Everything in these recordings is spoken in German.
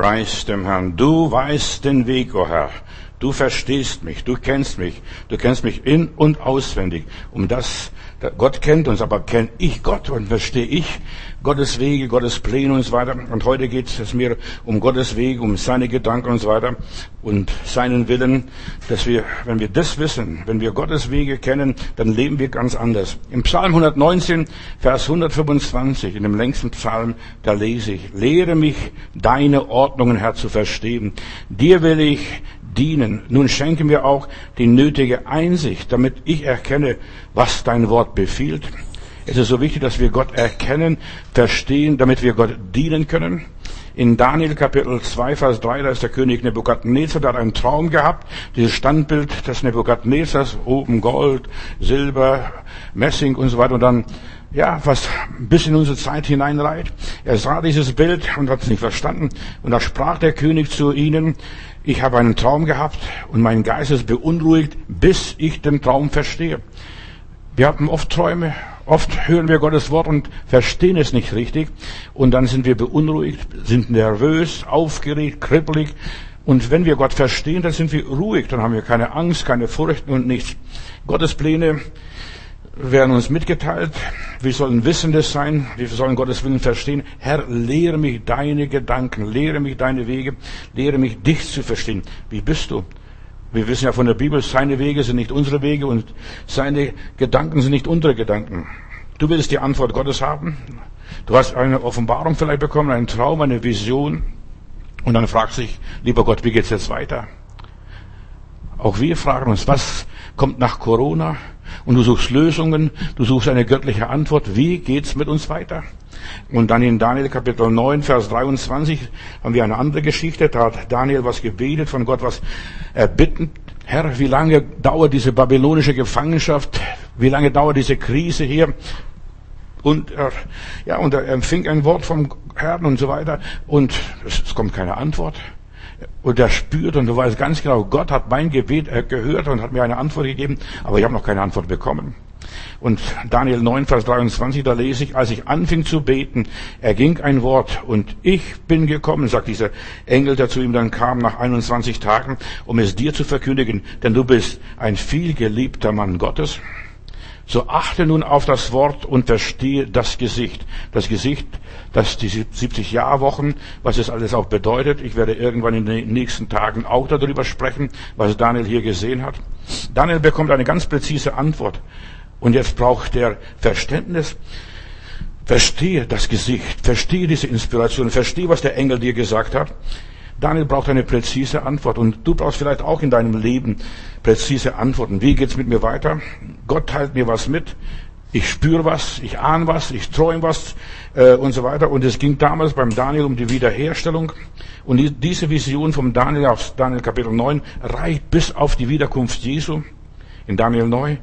Preis dem Herrn. Du weißt den Weg, o oh Herr. Du verstehst mich, du kennst mich, du kennst mich in und auswendig. Um das, Gott kennt uns, aber kenne ich Gott und verstehe ich Gottes Wege, Gottes Pläne und so weiter. Und heute geht es mir um Gottes Wege, um seine Gedanken und so weiter und seinen Willen, dass wir, wenn wir das wissen, wenn wir Gottes Wege kennen, dann leben wir ganz anders. Im Psalm 119, Vers 125, in dem längsten Psalm, da lese ich, lehre mich deine Ordnungen, Herr, zu verstehen. Dir will ich dienen. Nun schenke mir auch die nötige Einsicht, damit ich erkenne, was dein Wort befiehlt. Es ist so wichtig, dass wir Gott erkennen, verstehen, damit wir Gott dienen können. In Daniel Kapitel 2, Vers 3, da ist der König Nebukadnezar, der hat einen Traum gehabt. Dieses Standbild des Nebukadnezars, oben Gold, Silber, Messing und so weiter. Und dann, ja, was bis in unsere Zeit hineinreiht. Er sah dieses Bild und hat es nicht verstanden. Und da sprach der König zu ihnen, ich habe einen Traum gehabt und mein Geist ist beunruhigt, bis ich den Traum verstehe. Wir haben oft Träume, oft hören wir Gottes Wort und verstehen es nicht richtig und dann sind wir beunruhigt, sind nervös, aufgeregt, kribbelig und wenn wir Gott verstehen, dann sind wir ruhig, dann haben wir keine Angst, keine Furcht und nichts. Gottes Pläne werden uns mitgeteilt. Wir sollen Wissendes sein. Wir sollen Gottes Willen verstehen. Herr, lehre mich deine Gedanken, lehre mich deine Wege, lehre mich dich zu verstehen. Wie bist du? Wir wissen ja von der Bibel, seine Wege sind nicht unsere Wege und seine Gedanken sind nicht unsere Gedanken. Du willst die Antwort Gottes haben. Du hast eine Offenbarung vielleicht bekommen, einen Traum, eine Vision. Und dann fragst du dich, lieber Gott, wie geht's jetzt weiter? Auch wir fragen uns, was kommt nach Corona? Und du suchst Lösungen, du suchst eine göttliche Antwort. Wie geht's mit uns weiter? Und dann in Daniel Kapitel 9, Vers 23 haben wir eine andere Geschichte. Da hat Daniel was gebetet von Gott, was erbitten. Herr, wie lange dauert diese babylonische Gefangenschaft? Wie lange dauert diese Krise hier? Und er, ja, und er empfing ein Wort vom Herrn und so weiter. Und es, es kommt keine Antwort und er spürt und du weißt ganz genau, Gott hat mein Gebet gehört und hat mir eine Antwort gegeben, aber ich habe noch keine Antwort bekommen. Und Daniel 9, Vers 23, da lese ich, als ich anfing zu beten, erging ein Wort und ich bin gekommen, sagt dieser Engel, der zu ihm dann kam nach 21 Tagen, um es dir zu verkündigen, denn du bist ein vielgeliebter Mann Gottes. So achte nun auf das Wort und verstehe das Gesicht. Das Gesicht, das die 70 Jahrwochen, was es alles auch bedeutet. Ich werde irgendwann in den nächsten Tagen auch darüber sprechen, was Daniel hier gesehen hat. Daniel bekommt eine ganz präzise Antwort. Und jetzt braucht er Verständnis. Verstehe das Gesicht, verstehe diese Inspiration, verstehe, was der Engel dir gesagt hat. Daniel braucht eine präzise Antwort und du brauchst vielleicht auch in deinem Leben präzise Antworten. Wie geht's mit mir weiter? Gott teilt mir was mit. Ich spüre was, ich ahne was, ich träume was äh, und so weiter. Und es ging damals beim Daniel um die Wiederherstellung. Und die, diese Vision vom Daniel aus Daniel Kapitel 9 reicht bis auf die Wiederkunft Jesu in Daniel 9.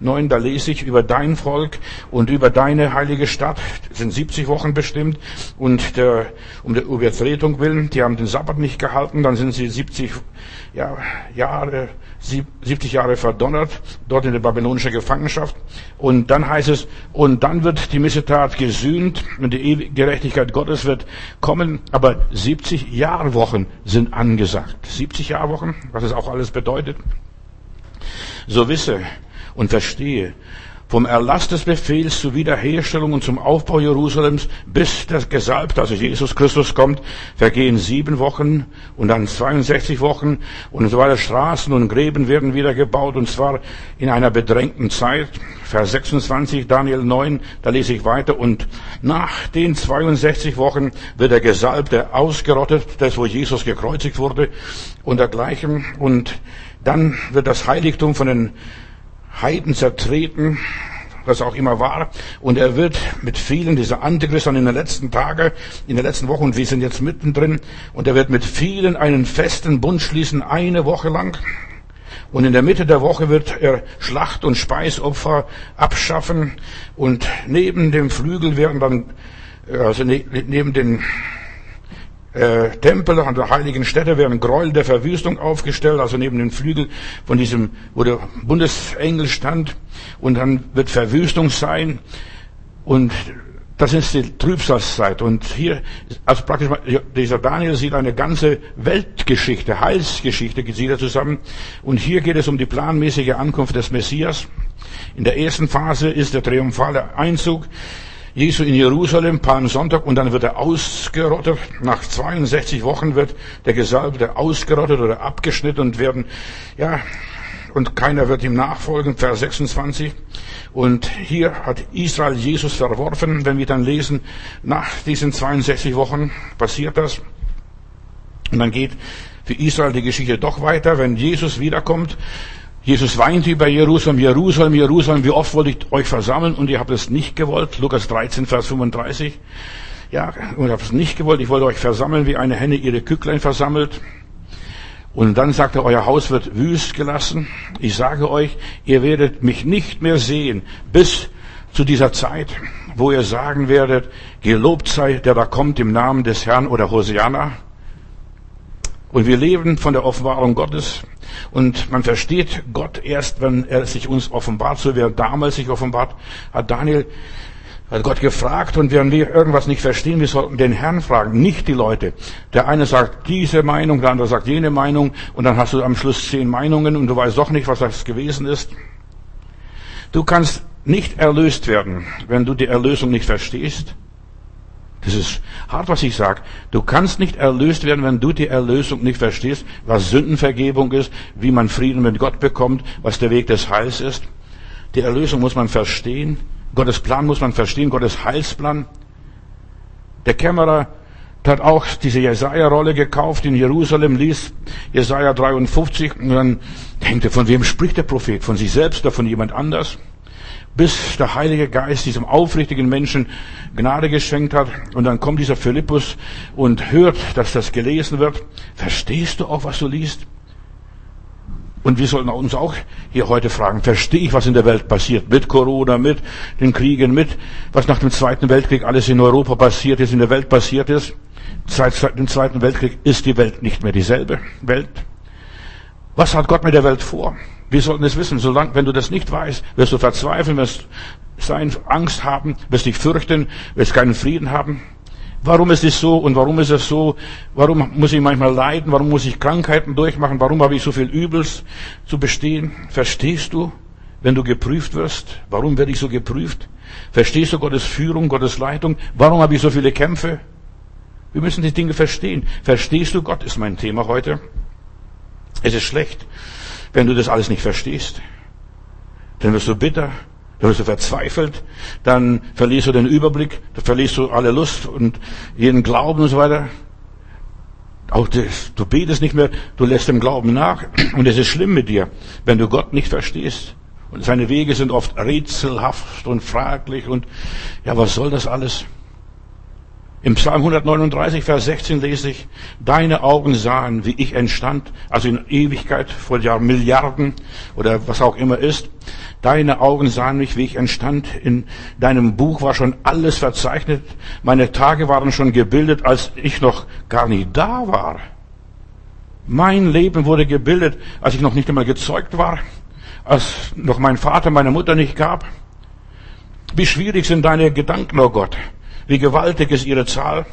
9, da lese ich über dein Volk und über deine heilige Stadt. Das sind 70 Wochen bestimmt. Und der, um der Übertretung willen, die haben den Sabbat nicht gehalten, dann sind sie 70 ja, Jahre, 70 Jahre verdonnert, dort in der babylonischen Gefangenschaft. Und dann heißt es, und dann wird die Missetat gesühnt und die Gerechtigkeit Gottes wird kommen. Aber 70 Jahrwochen sind angesagt. 70 Jahrwochen, was es auch alles bedeutet. So wisse, und verstehe, vom Erlass des Befehls zur Wiederherstellung und zum Aufbau Jerusalems bis der Gesalbte, also Jesus Christus kommt, vergehen sieben Wochen und dann 62 Wochen und so weiter. Straßen und Gräben werden wieder gebaut und zwar in einer bedrängten Zeit. Vers 26, Daniel 9, da lese ich weiter. Und nach den 62 Wochen wird der Gesalbte ausgerottet, das wo Jesus gekreuzigt wurde und dergleichen. Und dann wird das Heiligtum von den Heiden zertreten, was auch immer war. Und er wird mit vielen, dieser Antichrist in den letzten Tagen, in den letzten Wochen, wir sind jetzt mittendrin, und er wird mit vielen einen festen Bund schließen, eine Woche lang. Und in der Mitte der Woche wird er Schlacht- und Speisopfer abschaffen. Und neben dem Flügel werden dann, also ne, neben den äh, Tempel an der heiligen Stätte werden Gräuel der Verwüstung aufgestellt, also neben dem Flügel von diesem, wo der Bundesengel stand. Und dann wird Verwüstung sein. Und das ist die Trübsalzeit. Und hier, also praktisch, dieser Daniel sieht eine ganze Weltgeschichte, Heilsgeschichte, sieht er zusammen. Und hier geht es um die planmäßige Ankunft des Messias. In der ersten Phase ist der triumphale Einzug Jesu in Jerusalem, Palmsonntag, und dann wird er ausgerottet. Nach 62 Wochen wird der Gesalbte ausgerottet oder abgeschnitten und werden, ja, und keiner wird ihm nachfolgen, Vers 26. Und hier hat Israel Jesus verworfen. Wenn wir dann lesen, nach diesen 62 Wochen passiert das. Und dann geht für Israel die Geschichte doch weiter, wenn Jesus wiederkommt. Jesus weint über Jerusalem, Jerusalem, Jerusalem, wie oft wollte ich euch versammeln und ihr habt es nicht gewollt. Lukas 13, Vers 35. Ja, und ihr habt es nicht gewollt, ich wollte euch versammeln, wie eine Henne ihre Kücklein versammelt. Und dann sagt er, euer Haus wird wüst gelassen. Ich sage euch, ihr werdet mich nicht mehr sehen bis zu dieser Zeit, wo ihr sagen werdet, gelobt sei, der da kommt im Namen des Herrn oder Hosianna. Und wir leben von der Offenbarung Gottes. Und man versteht Gott erst, wenn er sich uns offenbart, so wie er damals sich offenbart hat. Daniel hat Gott gefragt und wenn wir irgendwas nicht verstehen, wir sollten den Herrn fragen, nicht die Leute. Der eine sagt diese Meinung, der andere sagt jene Meinung und dann hast du am Schluss zehn Meinungen und du weißt doch nicht, was das gewesen ist. Du kannst nicht erlöst werden, wenn du die Erlösung nicht verstehst. Das ist hart, was ich sage. Du kannst nicht erlöst werden, wenn du die Erlösung nicht verstehst, was Sündenvergebung ist, wie man Frieden mit Gott bekommt, was der Weg des Heils ist. Die Erlösung muss man verstehen. Gottes Plan muss man verstehen, Gottes Heilsplan. Der Kämmerer hat auch diese Jesaja-Rolle gekauft in Jerusalem, liest Jesaja 53 und dann denkt er, von wem spricht der Prophet? Von sich selbst oder von jemand anders? Bis der Heilige Geist diesem aufrichtigen Menschen Gnade geschenkt hat und dann kommt dieser Philippus und hört, dass das gelesen wird. Verstehst du auch, was du liest? Und wir sollten uns auch hier heute fragen, verstehe ich, was in der Welt passiert? Mit Corona, mit den Kriegen, mit was nach dem Zweiten Weltkrieg alles in Europa passiert ist, in der Welt passiert ist. Seit dem Zweiten Weltkrieg ist die Welt nicht mehr dieselbe Welt. Was hat Gott mit der Welt vor? Wir sollten es wissen. Solange, wenn du das nicht weißt, wirst du verzweifeln, wirst sein, Angst haben, wirst dich fürchten, wirst keinen Frieden haben. Warum ist es so und warum ist es so? Warum muss ich manchmal leiden? Warum muss ich Krankheiten durchmachen? Warum habe ich so viel Übels zu bestehen? Verstehst du, wenn du geprüft wirst? Warum werde ich so geprüft? Verstehst du Gottes Führung, Gottes Leitung? Warum habe ich so viele Kämpfe? Wir müssen die Dinge verstehen. Verstehst du Gott, ist mein Thema heute. Es ist schlecht, wenn du das alles nicht verstehst. Dann wirst du bitter, dann bist du verzweifelt, dann verlierst du den Überblick, dann verlierst du alle Lust und jeden Glauben und so weiter. Auch das, du betest nicht mehr, du lässt dem Glauben nach. Und es ist schlimm mit dir, wenn du Gott nicht verstehst. Und seine Wege sind oft rätselhaft und fraglich und ja, was soll das alles? Im Psalm 139, Vers 16 lese ich, deine Augen sahen, wie ich entstand, also in Ewigkeit, vor Jahren Milliarden oder was auch immer ist. Deine Augen sahen mich, wie ich entstand. In deinem Buch war schon alles verzeichnet. Meine Tage waren schon gebildet, als ich noch gar nicht da war. Mein Leben wurde gebildet, als ich noch nicht einmal gezeugt war, als noch mein Vater, meine Mutter nicht gab. Wie schwierig sind deine Gedanken, oh Gott. Wie gewaltig ist ihre Zahl.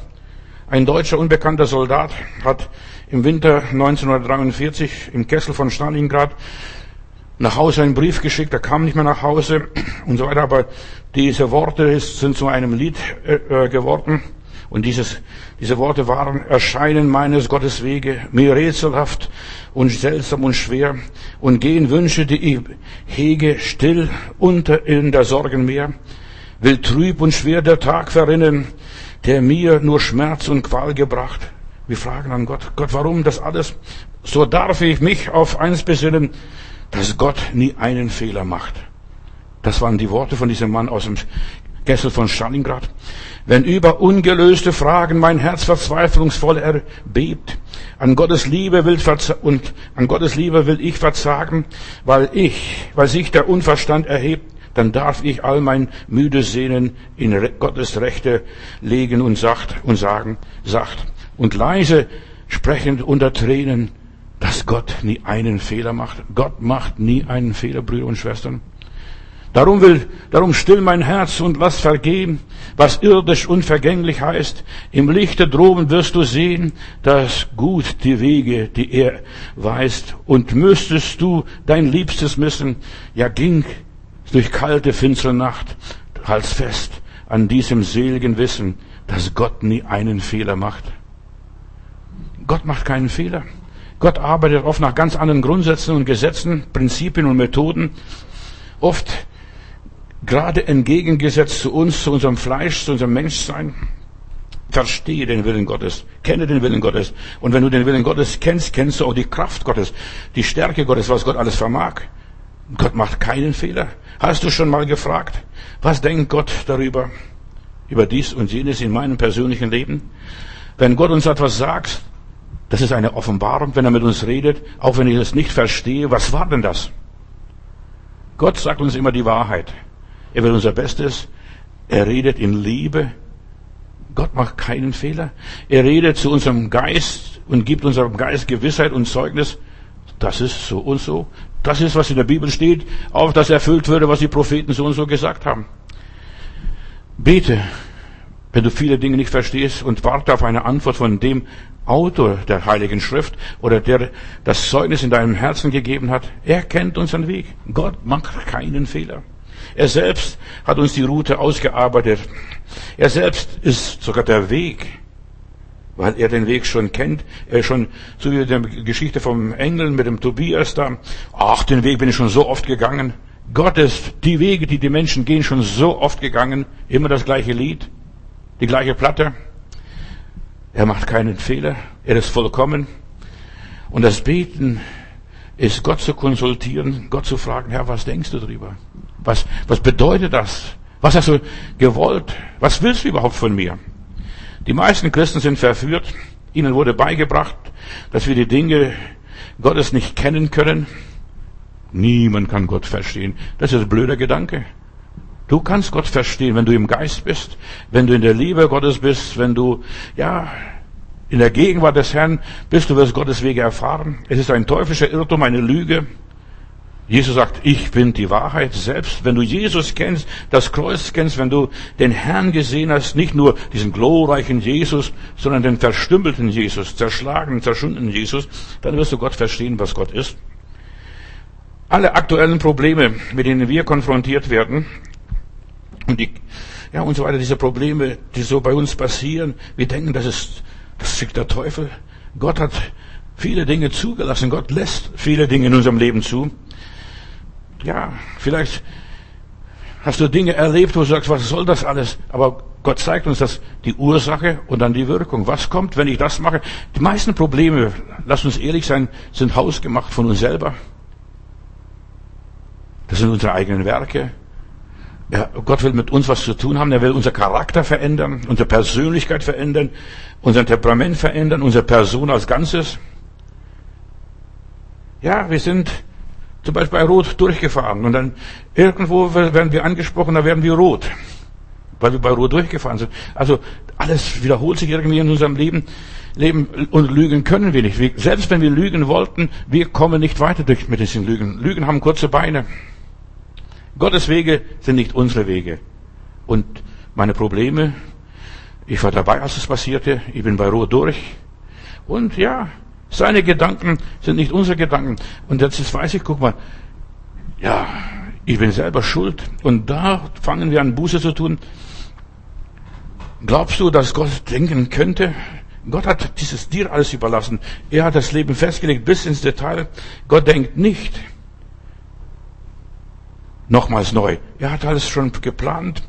Ein deutscher unbekannter Soldat hat im Winter 1943 im Kessel von Stalingrad nach Hause einen Brief geschickt, er kam nicht mehr nach Hause und so weiter, aber diese Worte sind zu einem Lied äh, äh, geworden. Und dieses, diese Worte waren Erscheinen meines Gottes Wege, mir rätselhaft und seltsam und schwer und gehen Wünsche, die ich hege, still unter in der Sorgen Meer, will trüb und schwer der Tag verrinnen, der mir nur Schmerz und Qual gebracht. Wir fragen an Gott, Gott, warum das alles? So darf ich mich auf eins besinnen, dass Gott nie einen Fehler macht. Das waren die Worte von diesem Mann aus dem Kessel von Stalingrad. Wenn über ungelöste Fragen mein Herz verzweiflungsvoll erbebt, an Gottes Liebe will und an Gottes Liebe will ich verzagen, weil ich, weil sich der Unverstand erhebt, dann darf ich all mein müde Sehnen in Gottes Rechte legen und sagt und sagen, sagt und leise sprechend unter Tränen, dass Gott nie einen Fehler macht. Gott macht nie einen Fehler, Brüder und Schwestern. Darum will, darum still mein Herz und lass vergehen, was irdisch unvergänglich heißt. Im Lichte droben wirst du sehen, dass gut die Wege, die er weist. Und müsstest du dein Liebstes missen, ja ging durch kalte, finstere Nacht, halt's fest an diesem seligen Wissen, dass Gott nie einen Fehler macht. Gott macht keinen Fehler. Gott arbeitet oft nach ganz anderen Grundsätzen und Gesetzen, Prinzipien und Methoden. Oft gerade entgegengesetzt zu uns, zu unserem Fleisch, zu unserem Menschsein. Verstehe den Willen Gottes, kenne den Willen Gottes. Und wenn du den Willen Gottes kennst, kennst du auch die Kraft Gottes, die Stärke Gottes, was Gott alles vermag. Gott macht keinen Fehler. Hast du schon mal gefragt, was denkt Gott darüber, über dies und jenes in meinem persönlichen Leben? Wenn Gott uns etwas sagt, das ist eine Offenbarung, wenn er mit uns redet, auch wenn ich es nicht verstehe, was war denn das? Gott sagt uns immer die Wahrheit. Er will unser Bestes. Er redet in Liebe. Gott macht keinen Fehler. Er redet zu unserem Geist und gibt unserem Geist Gewissheit und Zeugnis. Das ist so und so. Das ist, was in der Bibel steht, auf das erfüllt würde, was die Propheten so und so gesagt haben. Bete, wenn du viele Dinge nicht verstehst und warte auf eine Antwort von dem Autor der Heiligen Schrift oder der das Zeugnis in deinem Herzen gegeben hat. Er kennt unseren Weg. Gott macht keinen Fehler. Er selbst hat uns die Route ausgearbeitet. Er selbst ist sogar der Weg, weil er den Weg schon kennt. Er schon, so wie die Geschichte vom Engel mit dem Tobias da. Ach, den Weg bin ich schon so oft gegangen. Gott ist die Wege, die die Menschen gehen, schon so oft gegangen. Immer das gleiche Lied, die gleiche Platte. Er macht keinen Fehler. Er ist vollkommen. Und das Beten ist Gott zu konsultieren, Gott zu fragen, Herr, was denkst du darüber? Was, was bedeutet das? Was hast du gewollt? Was willst du überhaupt von mir? Die meisten Christen sind verführt. Ihnen wurde beigebracht, dass wir die Dinge Gottes nicht kennen können. Niemand kann Gott verstehen. Das ist ein blöder Gedanke. Du kannst Gott verstehen, wenn du im Geist bist, wenn du in der Liebe Gottes bist, wenn du, ja, in der Gegenwart des Herrn bist, du wirst Gottes Wege erfahren. Es ist ein teuflischer Irrtum, eine Lüge. Jesus sagt, ich bin die Wahrheit selbst. Wenn du Jesus kennst, das Kreuz kennst, wenn du den Herrn gesehen hast, nicht nur diesen glorreichen Jesus, sondern den verstümmelten Jesus, zerschlagenen, zerschundenen Jesus, dann wirst du Gott verstehen, was Gott ist. Alle aktuellen Probleme, mit denen wir konfrontiert werden, und die, ja, und so weiter, diese Probleme, die so bei uns passieren, wir denken, das ist, das schickt der Teufel. Gott hat viele Dinge zugelassen. Gott lässt viele Dinge in unserem Leben zu. Ja, vielleicht hast du Dinge erlebt, wo du sagst, was soll das alles? Aber Gott zeigt uns das, die Ursache und dann die Wirkung. Was kommt, wenn ich das mache? Die meisten Probleme, lass uns ehrlich sein, sind hausgemacht von uns selber. Das sind unsere eigenen Werke. Ja, Gott will mit uns was zu tun haben. Er will unser Charakter verändern, unsere Persönlichkeit verändern, unser Temperament verändern, unsere Person als Ganzes. Ja, wir sind zum Beispiel bei Rot durchgefahren und dann irgendwo werden wir angesprochen, da werden wir rot, weil wir bei Rot durchgefahren sind. Also alles wiederholt sich irgendwie in unserem Leben. Leben und lügen können wir nicht. Wir, selbst wenn wir lügen wollten, wir kommen nicht weiter durch mit diesen Lügen. Lügen haben kurze Beine. Gottes Wege sind nicht unsere Wege. Und meine Probleme, ich war dabei, als es passierte, ich bin bei Rot durch. Und ja, seine Gedanken sind nicht unsere Gedanken. Und jetzt weiß ich, guck mal, ja, ich bin selber schuld. Und da fangen wir an, Buße zu tun. Glaubst du, dass Gott denken könnte? Gott hat dieses dir alles überlassen. Er hat das Leben festgelegt bis ins Detail. Gott denkt nicht nochmals neu. Er hat alles schon geplant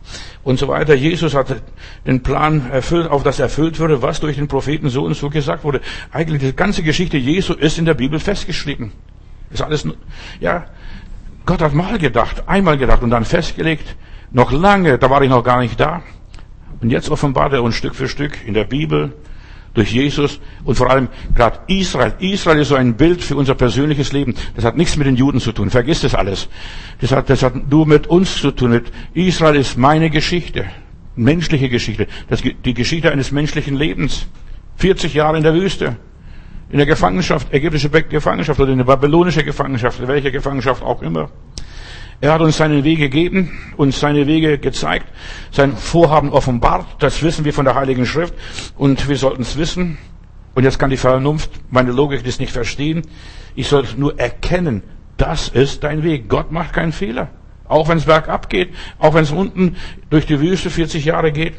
und so weiter. Jesus hat den Plan erfüllt, auf das erfüllt würde, was durch den Propheten so und so gesagt wurde. Eigentlich die ganze Geschichte Jesu ist in der Bibel festgeschrieben. Ist alles, ja, Gott hat mal gedacht, einmal gedacht und dann festgelegt. Noch lange, da war ich noch gar nicht da. Und jetzt offenbart er uns Stück für Stück in der Bibel, durch Jesus und vor allem gerade Israel. Israel ist so ein Bild für unser persönliches Leben. Das hat nichts mit den Juden zu tun. Vergiss das alles. Das hat, das hat nur mit uns zu tun. Israel ist meine Geschichte. Menschliche Geschichte. Das, die Geschichte eines menschlichen Lebens. 40 Jahre in der Wüste. In der Gefangenschaft, ägyptische Gefangenschaft oder in der babylonische Gefangenschaft, welche Gefangenschaft auch immer. Er hat uns seinen Weg gegeben, uns seine Wege gezeigt, sein Vorhaben offenbart. Das wissen wir von der Heiligen Schrift und wir sollten es wissen. Und jetzt kann die Vernunft, meine Logik das nicht verstehen. Ich soll nur erkennen, das ist dein Weg. Gott macht keinen Fehler. Auch wenn es bergab geht, auch wenn es unten durch die Wüste 40 Jahre geht.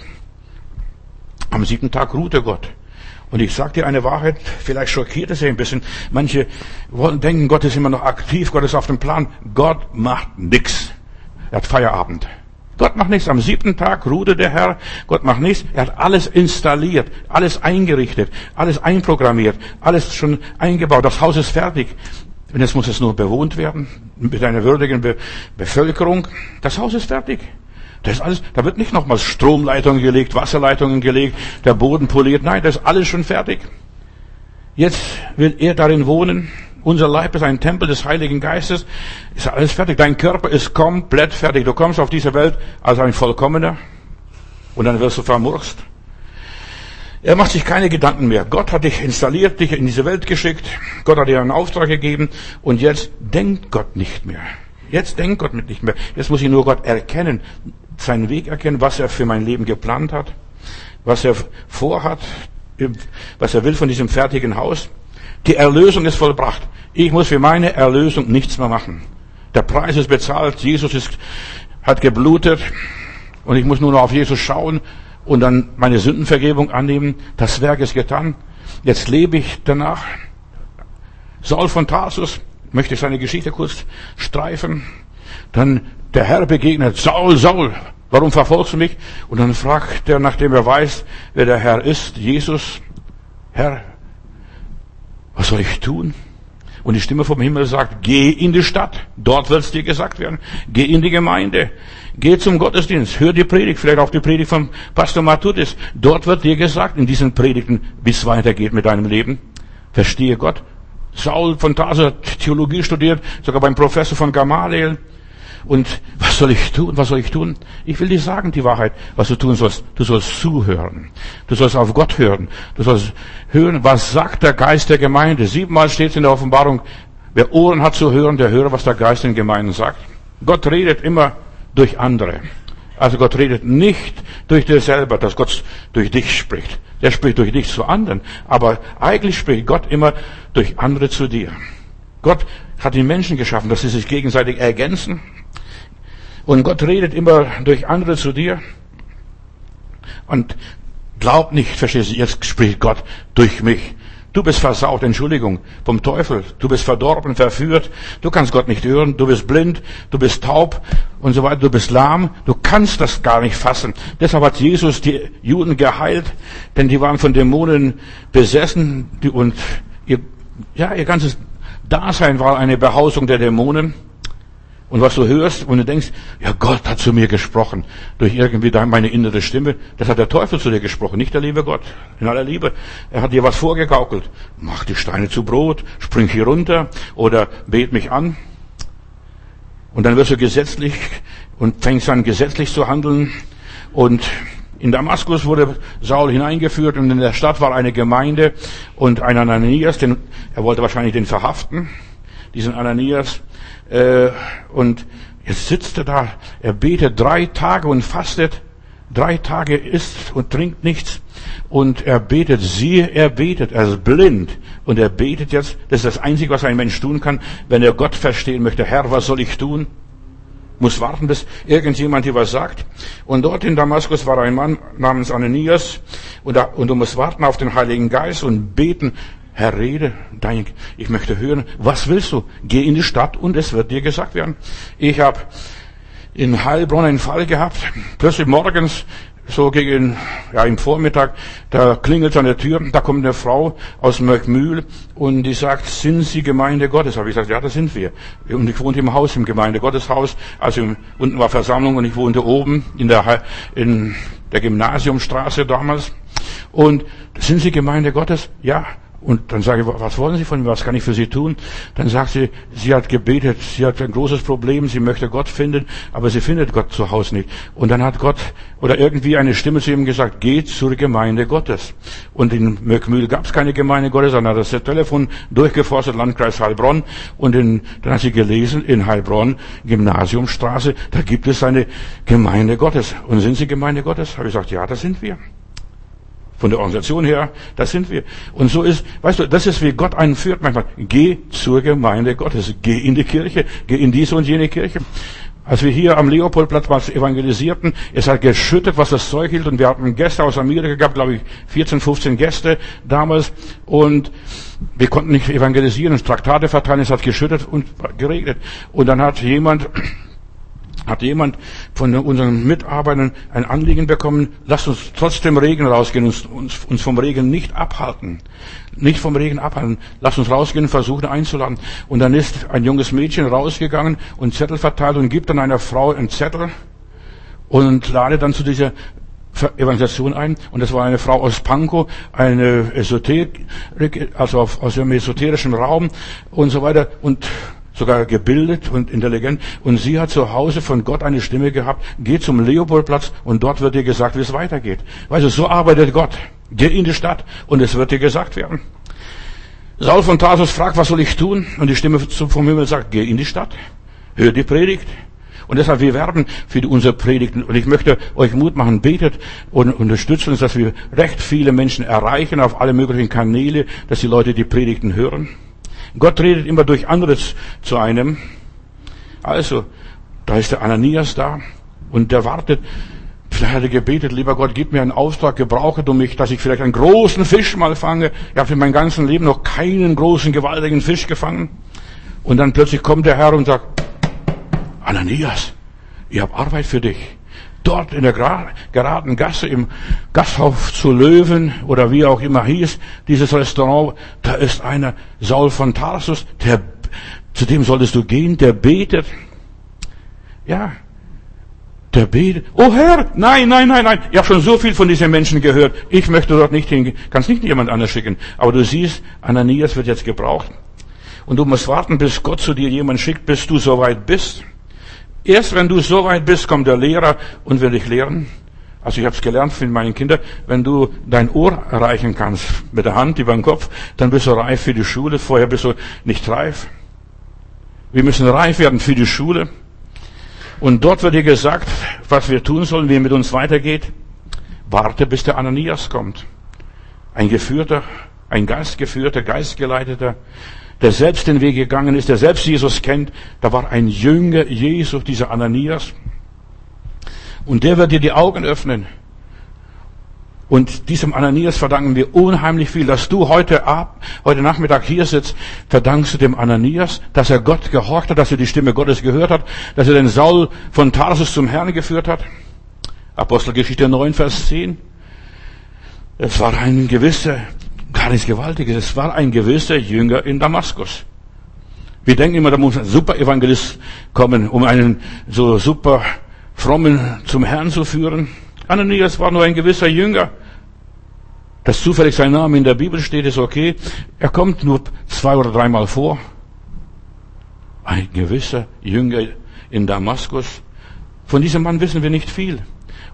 Am siebten Tag ruhte Gott. Und ich sage dir eine Wahrheit, vielleicht schockiert es ja ein bisschen. Manche wollen denken, Gott ist immer noch aktiv, Gott ist auf dem Plan. Gott macht nichts. Er hat Feierabend. Gott macht nichts. Am siebten Tag ruhte der Herr. Gott macht nichts. Er hat alles installiert, alles eingerichtet, alles einprogrammiert, alles schon eingebaut. Das Haus ist fertig. Und jetzt muss es nur bewohnt werden mit einer würdigen Be Bevölkerung. Das Haus ist fertig. Das ist alles, da wird nicht nochmals Stromleitungen gelegt, Wasserleitungen gelegt, der Boden poliert. Nein, das ist alles schon fertig. Jetzt will er darin wohnen. Unser Leib ist ein Tempel des Heiligen Geistes. Ist alles fertig. Dein Körper ist komplett fertig. Du kommst auf diese Welt als ein Vollkommener und dann wirst du vermurkst. Er macht sich keine Gedanken mehr. Gott hat dich installiert, dich in diese Welt geschickt. Gott hat dir einen Auftrag gegeben und jetzt denkt Gott nicht mehr. Jetzt denkt Gott nicht mehr. Jetzt muss ich nur Gott erkennen seinen Weg erkennen, was er für mein Leben geplant hat, was er vorhat, was er will von diesem fertigen Haus. Die Erlösung ist vollbracht. Ich muss für meine Erlösung nichts mehr machen. Der Preis ist bezahlt. Jesus ist, hat geblutet. Und ich muss nur noch auf Jesus schauen und dann meine Sündenvergebung annehmen. Das Werk ist getan. Jetzt lebe ich danach. Saul von Tarsus möchte seine Geschichte kurz streifen. Dann der Herr begegnet, Saul, Saul, warum verfolgst du mich? Und dann fragt er, nachdem er weiß, wer der Herr ist, Jesus, Herr, was soll ich tun? Und die Stimme vom Himmel sagt, geh in die Stadt, dort wird es dir gesagt werden. Geh in die Gemeinde, geh zum Gottesdienst, hör die Predigt, vielleicht auch die Predigt von Pastor Matutis. Dort wird dir gesagt, in diesen Predigten, wie es weitergeht mit deinem Leben. Verstehe Gott. Saul von Tarsus hat Theologie studiert, sogar beim Professor von Gamaliel. Und was soll ich tun? Was soll ich tun? Ich will dir sagen, die Wahrheit, was du tun sollst. Du sollst zuhören. Du sollst auf Gott hören. Du sollst hören, was sagt der Geist der Gemeinde. Siebenmal steht es in der Offenbarung, wer Ohren hat zu hören, der höre, was der Geist den Gemeinden sagt. Gott redet immer durch andere. Also Gott redet nicht durch dir selber, dass Gott durch dich spricht. Der spricht durch dich zu anderen. Aber eigentlich spricht Gott immer durch andere zu dir. Gott hat die Menschen geschaffen, dass sie sich gegenseitig ergänzen. Und Gott redet immer durch andere zu dir. Und glaub nicht, verstehst du, jetzt spricht Gott durch mich. Du bist versaut, Entschuldigung, vom Teufel. Du bist verdorben, verführt. Du kannst Gott nicht hören. Du bist blind. Du bist taub und so weiter. Du bist lahm. Du kannst das gar nicht fassen. Deshalb hat Jesus die Juden geheilt, denn die waren von Dämonen besessen und ihr, ja, ihr ganzes Dasein war eine Behausung der Dämonen. Und was du hörst und du denkst, ja, Gott hat zu mir gesprochen, durch irgendwie meine innere Stimme, das hat der Teufel zu dir gesprochen, nicht der liebe Gott, in aller Liebe. Er hat dir was vorgegaukelt. Mach die Steine zu Brot, spring hier runter oder bet mich an. Und dann wirst du gesetzlich und fängst an, gesetzlich zu handeln. Und in Damaskus wurde Saul hineingeführt und in der Stadt war eine Gemeinde und ein Ananias, den, er wollte wahrscheinlich den verhaften, diesen Ananias, äh, und jetzt sitzt er da, er betet drei Tage und fastet, drei Tage isst und trinkt nichts. Und er betet, siehe, er betet, er ist blind. Und er betet jetzt, das ist das Einzige, was ein Mensch tun kann, wenn er Gott verstehen möchte. Herr, was soll ich tun? Muss warten, bis irgendjemand dir was sagt. Und dort in Damaskus war ein Mann namens Ananias. Und, da, und du musst warten auf den Heiligen Geist und beten, Herr, rede, dein, ich möchte hören, was willst du? Geh in die Stadt und es wird dir gesagt werden. Ich habe in Heilbronn einen Fall gehabt, plötzlich morgens, so gegen, ja, im Vormittag, da klingelt an der Tür, da kommt eine Frau aus Möckmühl und die sagt, sind Sie Gemeinde Gottes? Habe ich gesagt, ja, das sind wir. Und ich wohnte im Haus, im Gemeinde Gotteshaus, also unten war Versammlung und ich wohnte oben in der, in der Gymnasiumstraße damals. Und sind Sie Gemeinde Gottes? Ja. Und dann sage ich, was wollen Sie von mir? Was kann ich für Sie tun? Dann sagt sie, sie hat gebetet, sie hat ein großes Problem, sie möchte Gott finden, aber sie findet Gott zu Hause nicht. Und dann hat Gott oder irgendwie eine Stimme zu ihm gesagt, geh zur Gemeinde Gottes. Und in Möckmühl gab es keine Gemeinde Gottes, dann hat das Telefon durchgeforstet, Landkreis Heilbronn. Und in, dann hat sie gelesen, in Heilbronn, Gymnasiumstraße, da gibt es eine Gemeinde Gottes. Und sind Sie Gemeinde Gottes? Habe ich gesagt, ja, das sind wir. Von der Organisation her, das sind wir. Und so ist, weißt du, das ist wie Gott einen führt manchmal. Geh zur Gemeinde Gottes, geh in die Kirche, geh in diese und jene Kirche. Als wir hier am Leopoldplatz was evangelisierten, es hat geschüttet, was das Zeug hielt, und wir hatten Gäste aus Amerika gehabt, glaube ich, 14, 15 Gäste damals, und wir konnten nicht evangelisieren, Traktate verteilen, es hat geschüttet und geregnet. Und dann hat jemand hat jemand von unseren Mitarbeitern ein Anliegen bekommen, lasst uns trotzdem Regen rausgehen, uns, uns, uns vom Regen nicht abhalten. Nicht vom Regen abhalten. Lasst uns rausgehen, versuchen einzuladen. Und dann ist ein junges Mädchen rausgegangen und Zettel verteilt und gibt dann einer Frau einen Zettel und ladet dann zu dieser Evangelisation ein. Und das war eine Frau aus Pankow, eine Esoterik, also aus einem esoterischen Raum und so weiter. Und sogar gebildet und intelligent. Und sie hat zu Hause von Gott eine Stimme gehabt, geh zum Leopoldplatz und dort wird dir gesagt, wie es weitergeht. Weißt du, so arbeitet Gott. Geh in die Stadt und es wird dir gesagt werden. Saul von Tarsus fragt, was soll ich tun? Und die Stimme vom Himmel sagt, geh in die Stadt, hör die Predigt. Und deshalb, wir werben für unsere Predigten. Und ich möchte euch Mut machen, betet und unterstützt uns, dass wir recht viele Menschen erreichen auf alle möglichen Kanäle, dass die Leute die Predigten hören. Gott redet immer durch anderes zu einem. Also, da ist der Ananias da und der wartet. Vielleicht hat er gebetet, lieber Gott, gib mir einen Auftrag, gebrauche du mich, dass ich vielleicht einen großen Fisch mal fange. Ich habe in meinem ganzen Leben noch keinen großen, gewaltigen Fisch gefangen. Und dann plötzlich kommt der Herr und sagt, Ananias, ich habe Arbeit für dich dort in der geraden Gasse im Gasthof zu Löwen oder wie auch immer hieß, dieses Restaurant, da ist einer, Saul von Tarsus, der, zu dem solltest du gehen, der betet. Ja, der betet. Oh Herr, nein, nein, nein, nein. Ich habe schon so viel von diesen Menschen gehört. Ich möchte dort nicht hingehen. Kannst nicht jemand anders schicken. Aber du siehst, Ananias wird jetzt gebraucht. Und du musst warten, bis Gott zu dir jemand schickt, bis du soweit bist. Erst wenn du so weit bist, kommt der Lehrer und will dich lehren. Also ich habe es gelernt für meine Kinder, wenn du dein Ohr erreichen kannst mit der Hand über den Kopf, dann bist du reif für die Schule. Vorher bist du nicht reif. Wir müssen reif werden für die Schule. Und dort wird dir gesagt, was wir tun sollen, wie es mit uns weitergeht. Warte, bis der Ananias kommt. Ein geführter, ein geistgeführter, geistgeleiteter, der selbst den Weg gegangen ist, der selbst Jesus kennt. Da war ein Jünger Jesus, dieser Ananias. Und der wird dir die Augen öffnen. Und diesem Ananias verdanken wir unheimlich viel. Dass du heute Ab, heute Nachmittag hier sitzt, verdankst du dem Ananias, dass er Gott gehorcht hat, dass er die Stimme Gottes gehört hat, dass er den Saul von Tarsus zum Herrn geführt hat. Apostelgeschichte 9, Vers 10. Es war ein gewisser gar nichts Gewaltiges. Es war ein gewisser Jünger in Damaskus. Wir denken immer, da muss ein super Evangelist kommen, um einen so super frommen zum Herrn zu führen. Ananias war nur ein gewisser Jünger. Dass zufällig sein Name in der Bibel steht, ist okay. Er kommt nur zwei oder dreimal vor. Ein gewisser Jünger in Damaskus. Von diesem Mann wissen wir nicht viel.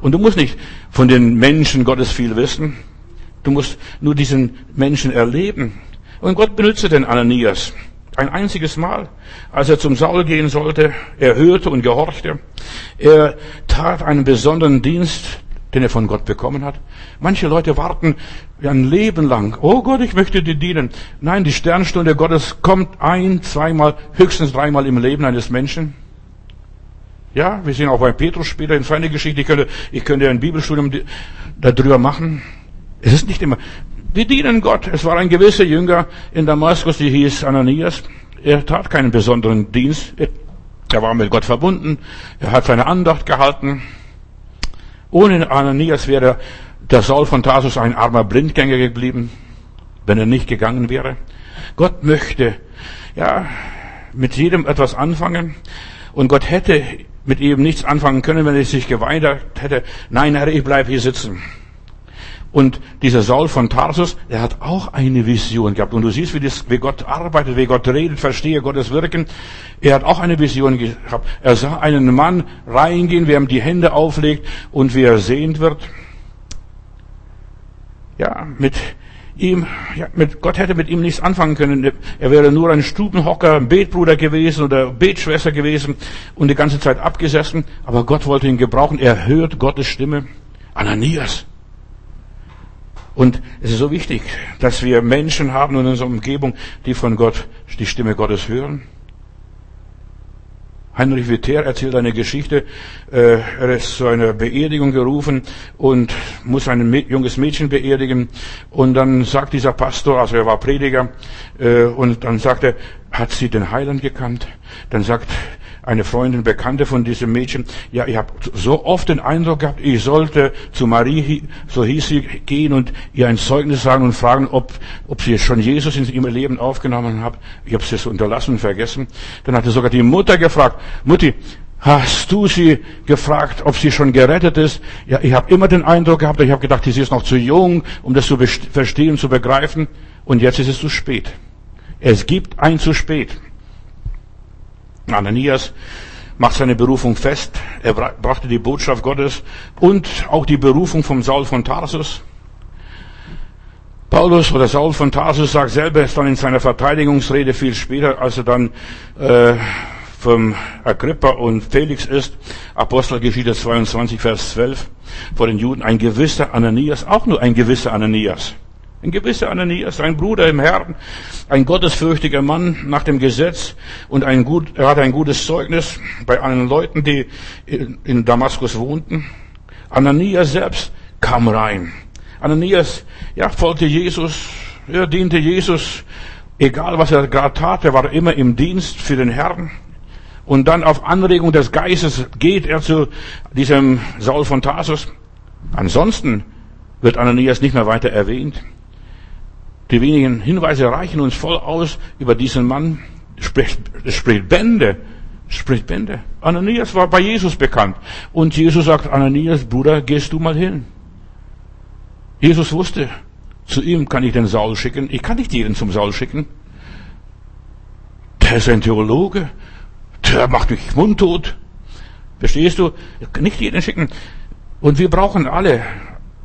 Und du musst nicht von den Menschen Gottes viel wissen. Du musst nur diesen Menschen erleben. Und Gott benutzte den Ananias ein einziges Mal, als er zum Saul gehen sollte. Er hörte und gehorchte. Er tat einen besonderen Dienst, den er von Gott bekommen hat. Manche Leute warten ein Leben lang. Oh Gott, ich möchte dir dienen. Nein, die Sternstunde Gottes kommt ein, zweimal, höchstens dreimal im Leben eines Menschen. Ja, wir sehen auch bei Petrus später in seiner Geschichte. Ich könnte, ich könnte ein Bibelstudium darüber machen. Es ist nicht immer, wir dienen Gott. Es war ein gewisser Jünger in Damaskus, die hieß Ananias. Er tat keinen besonderen Dienst. Er war mit Gott verbunden. Er hat seine Andacht gehalten. Ohne Ananias wäre der Saul von Tarsus ein armer Blindgänger geblieben, wenn er nicht gegangen wäre. Gott möchte, ja, mit jedem etwas anfangen. Und Gott hätte mit ihm nichts anfangen können, wenn er sich geweigert hätte. Nein, Herr, ich bleib hier sitzen. Und dieser Saul von Tarsus, der hat auch eine Vision gehabt. Und du siehst, wie, das, wie Gott arbeitet, wie Gott redet, verstehe Gottes Wirken. Er hat auch eine Vision gehabt. Er sah einen Mann reingehen, wer ihm die Hände auflegt und wie er sehend wird. Ja, mit ihm, ja, mit Gott hätte mit ihm nichts anfangen können. Er wäre nur ein Stubenhocker, ein Betbruder gewesen oder Betschwester gewesen und die ganze Zeit abgesessen. Aber Gott wollte ihn gebrauchen. Er hört Gottes Stimme. Ananias. Und es ist so wichtig, dass wir Menschen haben in unserer Umgebung, die von Gott die Stimme Gottes hören. Heinrich Witter erzählt eine Geschichte. Äh, er ist zu einer Beerdigung gerufen und muss ein junges Mädchen beerdigen. Und dann sagt dieser Pastor, also er war Prediger, äh, und dann sagt er, hat sie den Heiland gekannt? Dann sagt eine Freundin, Bekannte von diesem Mädchen, ja, ich habe so oft den Eindruck gehabt, ich sollte zu Marie, so hieß sie, gehen und ihr ein Zeugnis sagen und fragen, ob, ob sie schon Jesus in ihrem Leben aufgenommen hat. Ich habe es so unterlassen und vergessen. Dann hatte sogar die Mutter gefragt, Mutti, Hast du sie gefragt, ob sie schon gerettet ist? Ja, ich habe immer den Eindruck gehabt, ich habe gedacht, sie ist noch zu jung, um das zu verstehen, zu begreifen. Und jetzt ist es zu spät. Es gibt ein zu spät. Ananias macht seine Berufung fest. Er brachte die Botschaft Gottes und auch die Berufung vom Saul von Tarsus. Paulus oder Saul von Tarsus sagt selber dann in seiner Verteidigungsrede viel später, als er dann äh, vom Agrippa und Felix ist, Apostelgeschichte 22, Vers 12, vor den Juden, ein gewisser Ananias, auch nur ein gewisser Ananias. Ein gewisser Ananias, ein Bruder im Herrn, ein gottesfürchtiger Mann nach dem Gesetz und ein gut, er hatte ein gutes Zeugnis bei allen Leuten, die in Damaskus wohnten. Ananias selbst kam rein. Ananias, ja, folgte Jesus, er diente Jesus, egal was er gerade tat, er war immer im Dienst für den Herrn. Und dann auf Anregung des Geistes geht er zu diesem Saul von Tarsus. Ansonsten wird Ananias nicht mehr weiter erwähnt. Die wenigen Hinweise reichen uns voll aus über diesen Mann. Spricht, spricht Bände. Spricht Bände. Ananias war bei Jesus bekannt. Und Jesus sagt, Ananias, Bruder, gehst du mal hin. Jesus wusste, zu ihm kann ich den Saul schicken. Ich kann nicht jeden zum Saul schicken. Der ist ein Theologe. Der macht mich mundtot. Verstehst du? Nicht jeden schicken. Und wir brauchen alle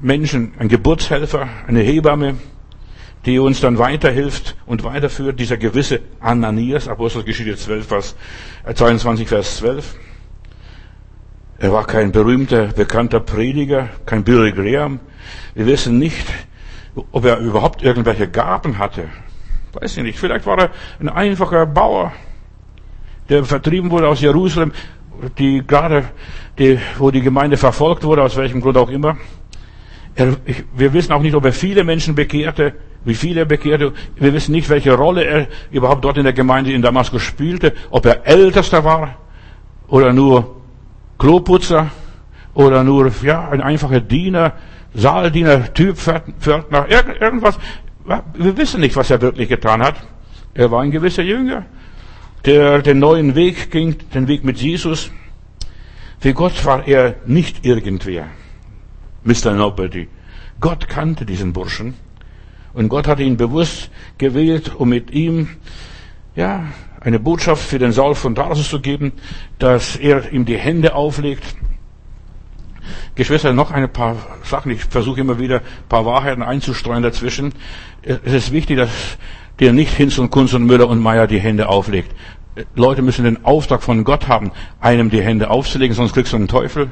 Menschen, einen Geburtshelfer, eine Hebamme, die uns dann weiterhilft und weiterführt, dieser gewisse Ananias, Apostelgeschichte 12, Vers, 22, äh, Vers 12. Er war kein berühmter, bekannter Prediger, kein Billy Graham. Wir wissen nicht, ob er überhaupt irgendwelche Gaben hatte. Weiß ich nicht. Vielleicht war er ein einfacher Bauer, der vertrieben wurde aus Jerusalem, die gerade, die, wo die Gemeinde verfolgt wurde, aus welchem Grund auch immer. Er, ich, wir wissen auch nicht, ob er viele Menschen bekehrte wie viele Bekehrte. Wir wissen nicht, welche Rolle er überhaupt dort in der Gemeinde in Damaskus spielte, ob er Ältester war oder nur Kloputzer oder nur ja ein einfacher Diener, Saaldiener, Typ, Pförtner, irgendwas. Wir wissen nicht, was er wirklich getan hat. Er war ein gewisser Jünger, der den neuen Weg ging, den Weg mit Jesus. Für Gott war er nicht irgendwer. Mr. Nobody. Gott kannte diesen Burschen. Und Gott hatte ihn bewusst gewählt, um mit ihm, ja, eine Botschaft für den Saul von Tarsus zu geben, dass er ihm die Hände auflegt. Geschwister, noch ein paar Sachen. Ich versuche immer wieder ein paar Wahrheiten einzustreuen dazwischen. Es ist wichtig, dass dir nicht Hinz und Kunz und Müller und Meier die Hände auflegt. Leute müssen den Auftrag von Gott haben, einem die Hände aufzulegen, sonst kriegst du einen Teufel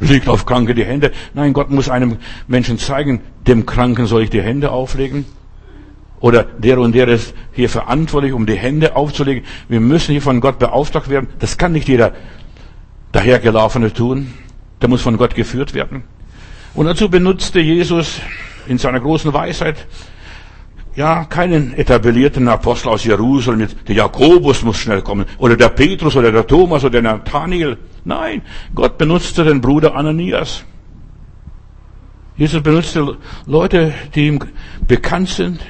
legt auf Kranke die Hände. Nein, Gott muss einem Menschen zeigen, dem Kranken soll ich die Hände auflegen. Oder der und der ist hier verantwortlich, um die Hände aufzulegen. Wir müssen hier von Gott beauftragt werden. Das kann nicht jeder dahergelaufene tun. Der muss von Gott geführt werden. Und dazu benutzte Jesus in seiner großen Weisheit ja, keinen etablierten Apostel aus Jerusalem. Der Jakobus muss schnell kommen. Oder der Petrus oder der Thomas oder der Nathaniel. Nein, Gott benutzte den Bruder Ananias. Jesus benutzte Leute, die ihm bekannt sind,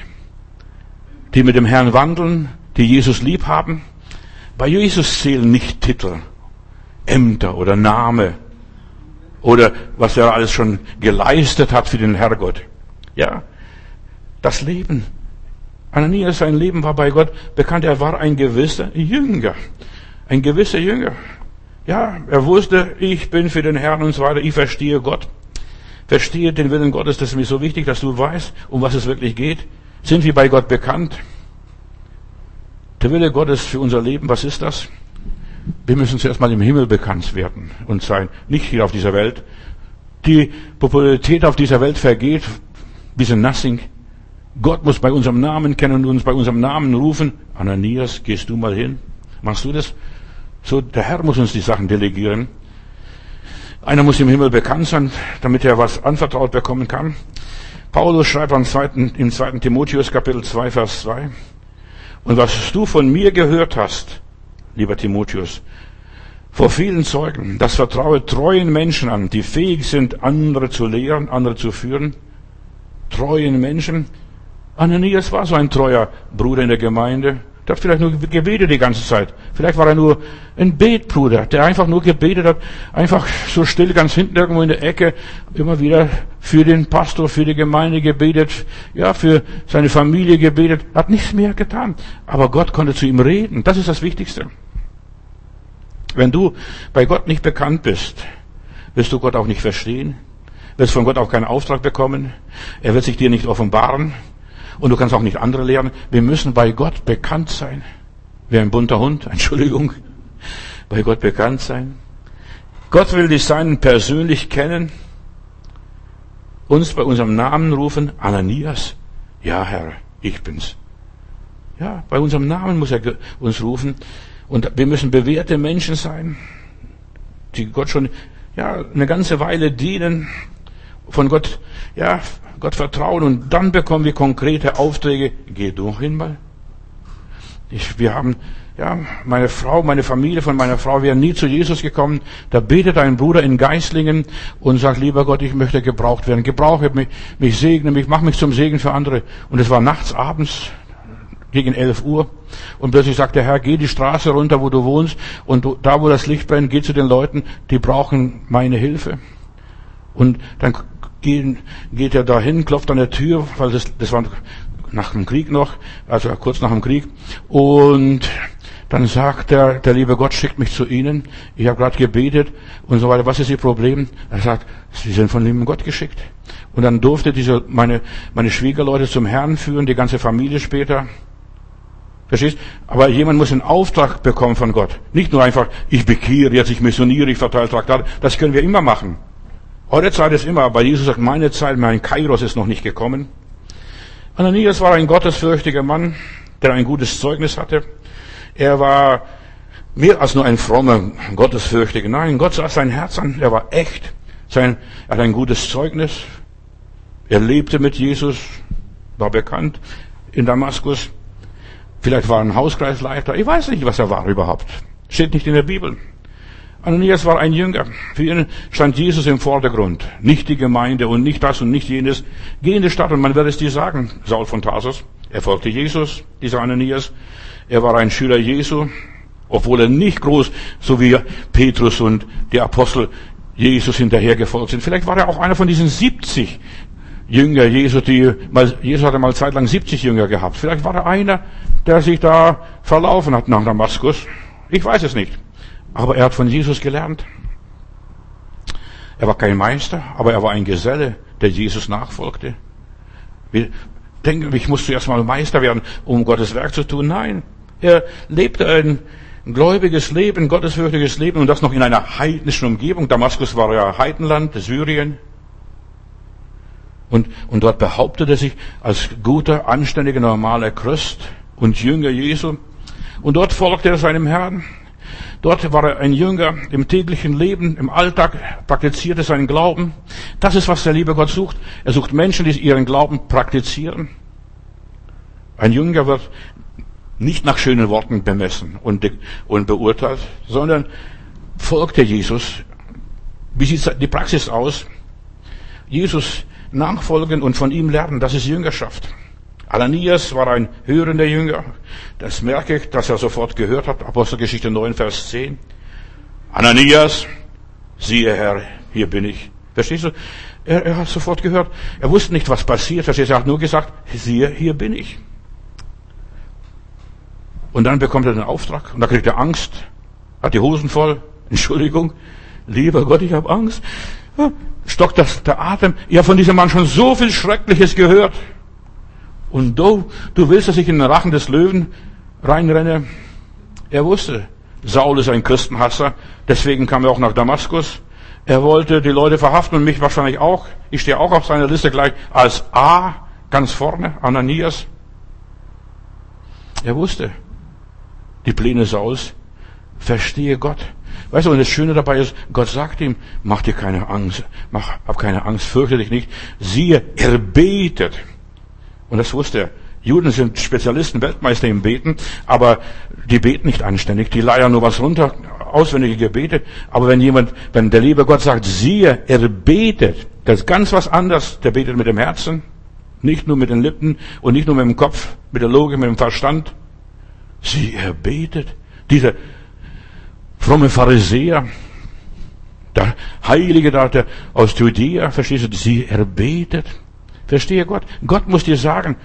die mit dem Herrn wandeln, die Jesus lieb haben. Bei Jesus zählen nicht Titel, Ämter oder Name. Oder was er alles schon geleistet hat für den Herrgott. Ja, das Leben. Ananias, sein Leben war bei Gott bekannt. Er war ein gewisser Jünger. Ein gewisser Jünger. Ja, er wusste, ich bin für den Herrn und so weiter. Ich verstehe Gott. Verstehe den Willen Gottes. Das ist mir so wichtig, dass du weißt, um was es wirklich geht. Sind wir bei Gott bekannt? Der Wille Gottes für unser Leben, was ist das? Wir müssen zuerst mal im Himmel bekannt werden und sein. Nicht hier auf dieser Welt. Die Popularität auf dieser Welt vergeht. Wir sind nothing. Gott muss bei unserem Namen kennen und uns bei unserem Namen rufen. Ananias, gehst du mal hin? Machst du das? So, der Herr muss uns die Sachen delegieren. Einer muss im Himmel bekannt sein, damit er was anvertraut bekommen kann. Paulus schreibt am zweiten, im zweiten Timotheus Kapitel 2, Vers 2. Und was du von mir gehört hast, lieber Timotheus, vor vielen Zeugen, das vertraue treuen Menschen an, die fähig sind, andere zu lehren, andere zu führen. Treuen Menschen. Ananias war so ein treuer Bruder in der Gemeinde. Der hat vielleicht nur gebetet die ganze Zeit. Vielleicht war er nur ein Betbruder, der einfach nur gebetet hat, einfach so still ganz hinten irgendwo in der Ecke, immer wieder für den Pastor, für die Gemeinde gebetet, ja, für seine Familie gebetet, hat nichts mehr getan. Aber Gott konnte zu ihm reden. Das ist das Wichtigste. Wenn du bei Gott nicht bekannt bist, wirst du Gott auch nicht verstehen, wirst von Gott auch keinen Auftrag bekommen, er wird sich dir nicht offenbaren, und du kannst auch nicht andere lehren. Wir müssen bei Gott bekannt sein. Wie ein bunter Hund, Entschuldigung. Bei Gott bekannt sein. Gott will dich seinen persönlich kennen. Uns bei unserem Namen rufen. Ananias. Ja, Herr, ich bin's. Ja, bei unserem Namen muss er uns rufen. Und wir müssen bewährte Menschen sein, die Gott schon, ja, eine ganze Weile dienen, von Gott, ja, Gott vertrauen und dann bekommen wir konkrete Aufträge. Geh du hin mal. Ich, wir haben, ja, meine Frau, meine Familie von meiner Frau wäre nie zu Jesus gekommen. Da betet ein Bruder in Geislingen und sagt, lieber Gott, ich möchte gebraucht werden. Gebrauche mich, mich segne mich, mach mich zum Segen für andere. Und es war nachts, abends, gegen 11 Uhr. Und plötzlich sagt der Herr, geh die Straße runter, wo du wohnst. Und du, da, wo das Licht brennt, geh zu den Leuten, die brauchen meine Hilfe. Und dann gehen, geht er dahin, klopft an der Tür, weil das, das war nach dem Krieg noch, also kurz nach dem Krieg. Und dann sagt er, der liebe Gott schickt mich zu Ihnen. Ich habe gerade gebetet und so weiter. Was ist Ihr Problem? Er sagt, Sie sind von lieben Gott geschickt. Und dann durfte diese meine meine Schwiegerleute zum Herrn führen, die ganze Familie später. Verstehst? Aber jemand muss einen Auftrag bekommen von Gott. Nicht nur einfach, ich bekehre jetzt, ich missioniere, ich verteile Traktate. Das können wir immer machen. Eure Zeit ist immer, aber Jesus sagt, meine Zeit, mein Kairos ist noch nicht gekommen. Ananias war ein gottesfürchtiger Mann, der ein gutes Zeugnis hatte. Er war mehr als nur ein frommer, gottesfürchtiger. Nein, Gott sah sein Herz an. Er war echt. Sein, er hat ein gutes Zeugnis. Er lebte mit Jesus, war bekannt in Damaskus. Vielleicht war er ein Hauskreisleiter. Ich weiß nicht, was er war überhaupt. Steht nicht in der Bibel. Ananias war ein Jünger. Für ihn stand Jesus im Vordergrund. Nicht die Gemeinde und nicht das und nicht jenes. Geh in die Stadt und man wird es dir sagen. Saul von Tarsus. Er folgte Jesus, dieser Ananias. Er war ein Schüler Jesu, obwohl er nicht groß, so wie Petrus und die Apostel Jesus hinterhergefolgt sind. Vielleicht war er auch einer von diesen 70 Jünger Jesu, die Jesus hatte mal zeitlang 70 Jünger gehabt. Vielleicht war er einer, der sich da verlaufen hat nach Damaskus. Ich weiß es nicht. Aber er hat von Jesus gelernt. Er war kein Meister, aber er war ein Geselle, der Jesus nachfolgte. Wir denken, ich muss zuerst mal Meister werden, um Gottes Werk zu tun. Nein, er lebte ein gläubiges Leben, gottesfürchtiges Leben und das noch in einer heidnischen Umgebung. Damaskus war ja Heidenland, Syrien. Und, und dort behauptete er sich als guter, anständiger, normaler Christ und Jünger Jesu. Und dort folgte er seinem Herrn. Dort war er ein Jünger im täglichen Leben, im Alltag, praktizierte seinen Glauben. Das ist, was der liebe Gott sucht. Er sucht Menschen, die ihren Glauben praktizieren. Ein Jünger wird nicht nach schönen Worten bemessen und, und beurteilt, sondern folgte Jesus. Wie sieht die Praxis aus? Jesus nachfolgen und von ihm lernen, das ist Jüngerschaft. Ananias war ein hörender Jünger. Das merke ich, dass er sofort gehört hat. Apostelgeschichte 9, Vers 10. Ananias, siehe Herr, hier bin ich. Verstehst du? Er, er hat sofort gehört. Er wusste nicht, was passiert. Verstehst du? Er hat nur gesagt, siehe, hier bin ich. Und dann bekommt er den Auftrag und da kriegt er Angst, hat die Hosen voll. Entschuldigung, lieber Gott, ich habe Angst. Stockt das der Atem. Ich habe von diesem Mann schon so viel Schreckliches gehört. Und du, du willst, dass ich in den Rachen des Löwen reinrenne? Er wusste, Saul ist ein Christenhasser, deswegen kam er auch nach Damaskus. Er wollte die Leute verhaften und mich wahrscheinlich auch. Ich stehe auch auf seiner Liste gleich als A ganz vorne, Ananias. Er wusste, die Pläne Sauls, verstehe Gott. Weißt du, und das Schöne dabei ist, Gott sagt ihm, mach dir keine Angst, mach, hab keine Angst, fürchte dich nicht. Siehe, er betet. Und das wusste er. Juden sind Spezialisten, Weltmeister im Beten, aber die beten nicht anständig, die leiern nur was runter, auswendige Gebete. Aber wenn jemand, wenn der liebe Gott sagt, siehe, er betet, das ist ganz was anderes. Der betet mit dem Herzen, nicht nur mit den Lippen und nicht nur mit dem Kopf, mit der Logik, mit dem Verstand. Sie, er betet. Dieser fromme Pharisäer, der Heilige da, der aus Judäa, verstehst du, sie, er betet. Verstehe Gott. Gott muss dir sagen,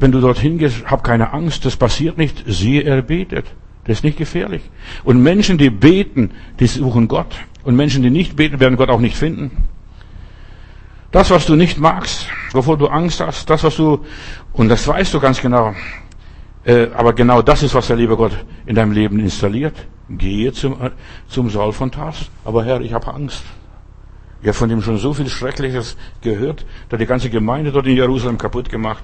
wenn du dorthin gehst, hab keine Angst, das passiert nicht. Siehe, er betet. Das ist nicht gefährlich. Und Menschen, die beten, die suchen Gott. Und Menschen, die nicht beten, werden Gott auch nicht finden. Das, was du nicht magst, wovor du Angst hast, das, was du, und das weißt du ganz genau, äh, aber genau das ist, was der liebe Gott in deinem Leben installiert. Gehe zum, zum Saul von Tars. Aber Herr, ich habe Angst. Ich habe von dem schon so viel Schreckliches gehört, da die ganze Gemeinde dort in Jerusalem kaputt gemacht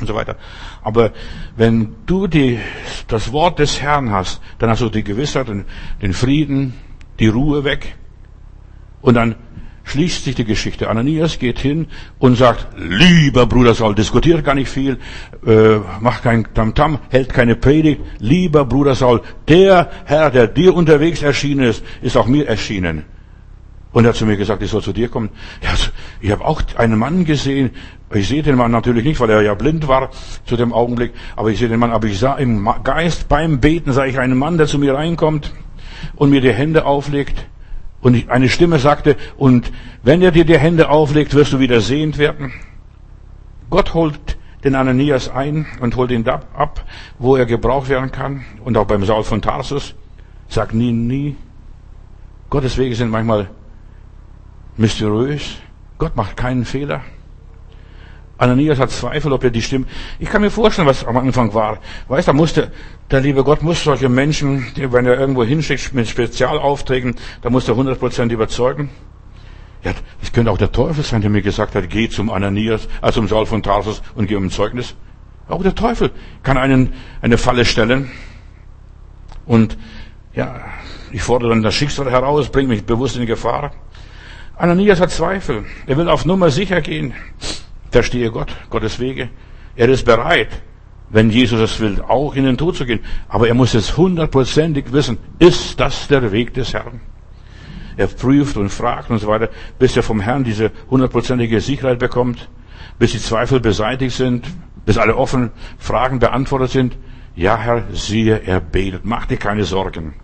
und so weiter. Aber wenn du die, das Wort des Herrn hast, dann hast du die Gewissheit und den Frieden, die Ruhe weg. Und dann schließt sich die Geschichte. Ananias geht hin und sagt, lieber Bruder Saul, diskutiert gar nicht viel, äh, macht kein Tamtam, hält keine Predigt. Lieber Bruder Saul, der Herr, der dir unterwegs erschienen ist, ist auch mir erschienen. Und er hat zu mir gesagt, ich soll zu dir kommen. Ja, ich habe auch einen Mann gesehen. Ich sehe den Mann natürlich nicht, weil er ja blind war zu dem Augenblick. Aber ich sehe den Mann, aber ich sah im Geist beim Beten, sah ich einen Mann, der zu mir reinkommt und mir die Hände auflegt. Und eine Stimme sagte, und wenn er dir die Hände auflegt, wirst du wieder sehend werden. Gott holt den Ananias ein und holt ihn da ab, wo er gebraucht werden kann. Und auch beim Saul von Tarsus. Sag nie, nie. Gottes Wege sind manchmal mysteriös. Gott macht keinen Fehler. Ananias hat Zweifel, ob er die Stimme. Ich kann mir vorstellen, was am Anfang war. Weißt, da musste, der liebe Gott muss solche Menschen, wenn er irgendwo hinschickt mit Spezialaufträgen, da muss er 100% überzeugen. Ja, es könnte auch der Teufel sein, der mir gesagt hat, geh zum Ananias, also zum Saul von Tarsus und geh um ein Zeugnis. Auch der Teufel kann einen eine Falle stellen. Und ja, ich fordere dann das Schicksal heraus, bringe mich bewusst in Gefahr. Ananias hat Zweifel. Er will auf Nummer sicher gehen. Verstehe Gott, Gottes Wege. Er ist bereit, wenn Jesus es will, auch in den Tod zu gehen. Aber er muss es hundertprozentig wissen. Ist das der Weg des Herrn? Er prüft und fragt und so weiter, bis er vom Herrn diese hundertprozentige Sicherheit bekommt, bis die Zweifel beseitigt sind, bis alle offenen Fragen beantwortet sind. Ja, Herr, siehe, er betet. Mach dir keine Sorgen.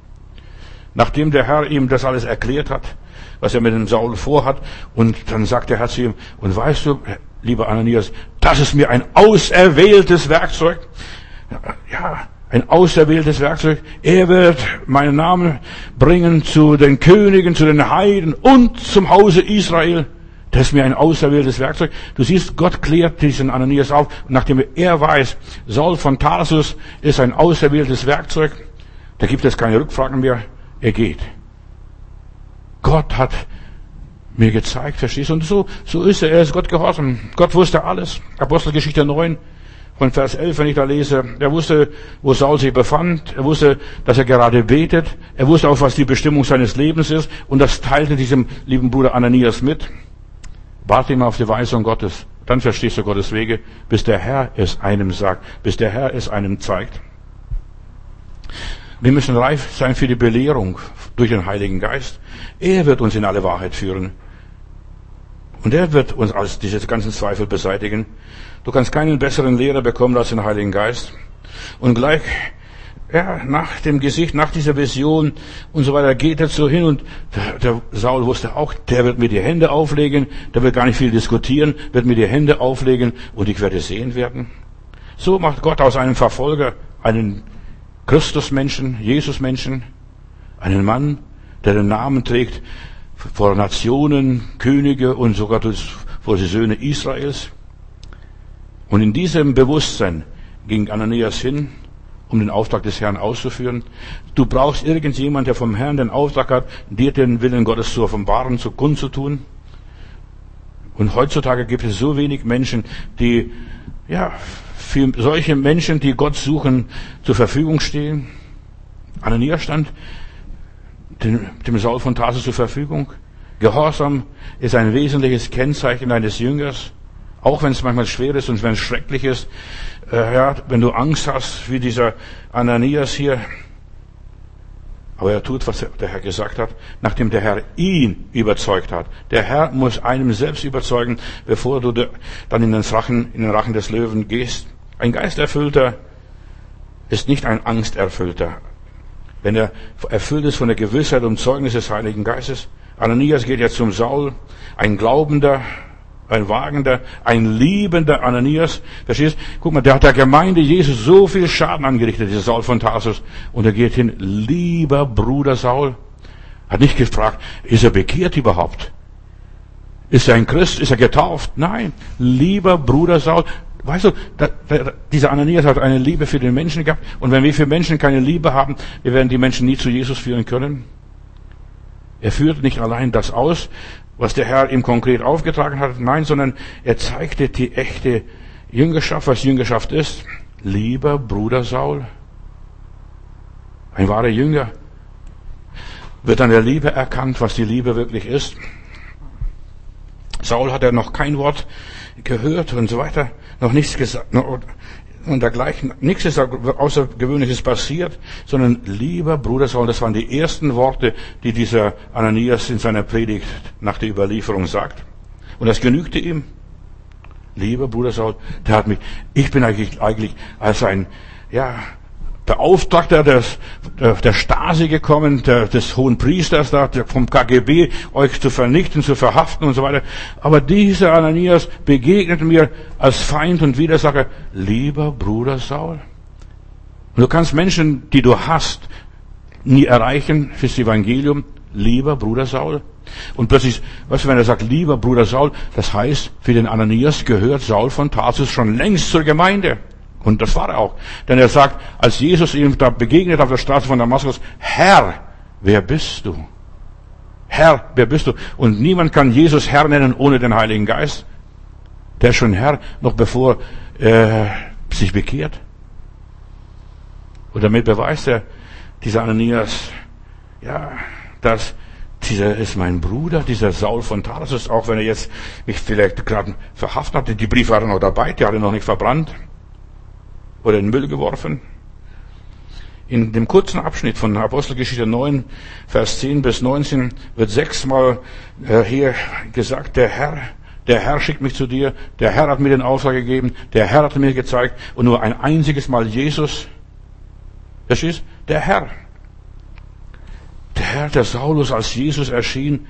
Nachdem der Herr ihm das alles erklärt hat, was er mit dem Saul vorhat. Und dann sagt der Herr zu ihm, und weißt du, lieber Ananias, das ist mir ein auserwähltes Werkzeug. Ja, ein auserwähltes Werkzeug. Er wird meinen Namen bringen zu den Königen, zu den Heiden und zum Hause Israel. Das ist mir ein auserwähltes Werkzeug. Du siehst, Gott klärt diesen Ananias auf, nachdem er weiß, Saul von Tarsus ist ein auserwähltes Werkzeug. Da gibt es keine Rückfragen mehr. Er geht. Gott hat mir gezeigt, verstehst du? Und so, so ist er. Er ist Gott gehorsam. Gott wusste alles. Apostelgeschichte 9 von Vers 11, wenn ich da lese. Er wusste, wo Saul sich befand. Er wusste, dass er gerade betet. Er wusste auch, was die Bestimmung seines Lebens ist. Und das teilte diesem lieben Bruder Ananias mit. Warte immer auf die Weisung Gottes. Dann verstehst du Gottes Wege, bis der Herr es einem sagt, bis der Herr es einem zeigt. Wir müssen reif sein für die Belehrung durch den Heiligen Geist. Er wird uns in alle Wahrheit führen. Und er wird uns als diese ganzen Zweifel beseitigen. Du kannst keinen besseren Lehrer bekommen als den Heiligen Geist. Und gleich ja, nach dem Gesicht, nach dieser Vision und so weiter, geht er so hin und der Saul wusste auch, der wird mir die Hände auflegen, der wird gar nicht viel diskutieren, wird mir die Hände auflegen und ich werde sehen werden. So macht Gott aus einem Verfolger einen Christusmenschen, Jesusmenschen, einen Mann, der den Namen trägt vor Nationen, Könige und sogar vor die Söhne Israels. Und in diesem Bewusstsein ging Ananias hin, um den Auftrag des Herrn auszuführen. Du brauchst irgendjemand, der vom Herrn den Auftrag hat, dir den Willen Gottes zu offenbaren, zu kundzutun. Und heutzutage gibt es so wenig Menschen, die, ja, für solche Menschen, die Gott suchen, zur Verfügung stehen. Ananias stand dem, Saul von Tarsus zur Verfügung. Gehorsam ist ein wesentliches Kennzeichen eines Jüngers. Auch wenn es manchmal schwer ist und wenn es schrecklich ist, äh, ja, wenn du Angst hast, wie dieser Ananias hier. Aber er tut, was der Herr gesagt hat, nachdem der Herr ihn überzeugt hat. Der Herr muss einem selbst überzeugen, bevor du dann in den Rachen, in den Rachen des Löwen gehst. Ein Geisterfüllter ist nicht ein Angsterfüllter. Wenn er erfüllt ist von der Gewissheit und Zeugnis des Heiligen Geistes. Ananias geht jetzt zum Saul, ein Glaubender, ein wagender, ein liebender Ananias. Verstehst? Guck mal, der hat der Gemeinde Jesus so viel Schaden angerichtet, dieser Saul von Tarsus. Und er geht hin, lieber Bruder Saul. Hat nicht gefragt, ist er bekehrt überhaupt? Ist er ein Christ? Ist er getauft? Nein. Lieber Bruder Saul. Weißt du, da, da, dieser Ananias hat eine Liebe für den Menschen gehabt. Und wenn wir für Menschen keine Liebe haben, wir werden die Menschen nie zu Jesus führen können. Er führt nicht allein das aus, was der Herr ihm konkret aufgetragen hat, nein, sondern er zeigte die echte Jüngerschaft, was Jüngerschaft ist. Lieber Bruder Saul, ein wahrer Jünger, wird an der Liebe erkannt, was die Liebe wirklich ist. Saul hat er noch kein Wort gehört und so weiter, noch nichts gesagt, und dergleichen. Nichts ist Außergewöhnliches passiert, sondern lieber Bruder Saul, das waren die ersten Worte, die dieser Ananias in seiner Predigt nach der Überlieferung sagt. Und das genügte ihm. Lieber Bruder Saul, der hat mich, ich bin eigentlich, eigentlich als ein, ja, Beauftragter des, der Stasi gekommen, der, des hohen Priesters da, vom KGB, euch zu vernichten, zu verhaften und so weiter. Aber dieser Ananias begegnet mir als Feind und Widersacher, lieber Bruder Saul. Du kannst Menschen, die du hast, nie erreichen fürs Evangelium, lieber Bruder Saul. Und plötzlich, du, wenn er sagt, lieber Bruder Saul, das heißt, für den Ananias gehört Saul von Tarsus schon längst zur Gemeinde. Und das war er auch. Denn er sagt, als Jesus ihm da begegnet auf der Straße von Damaskus, Herr, wer bist du? Herr, wer bist du? Und niemand kann Jesus Herr nennen ohne den Heiligen Geist. Der ist schon Herr, noch bevor er sich bekehrt. Und damit beweist er, dieser Ananias, ja, dass dieser ist mein Bruder, dieser Saul von Tarsus, auch wenn er jetzt mich vielleicht gerade verhaftet hatte, die Briefe waren noch dabei, die hat er noch nicht verbrannt oder in den Müll geworfen. In dem kurzen Abschnitt von Apostelgeschichte 9, Vers 10 bis 19 wird sechsmal äh, hier gesagt, der Herr, der Herr schickt mich zu dir, der Herr hat mir den Auftrag gegeben, der Herr hat mir gezeigt und nur ein einziges Mal Jesus. Das ist der Herr. Der Herr, der Saulus als Jesus erschien,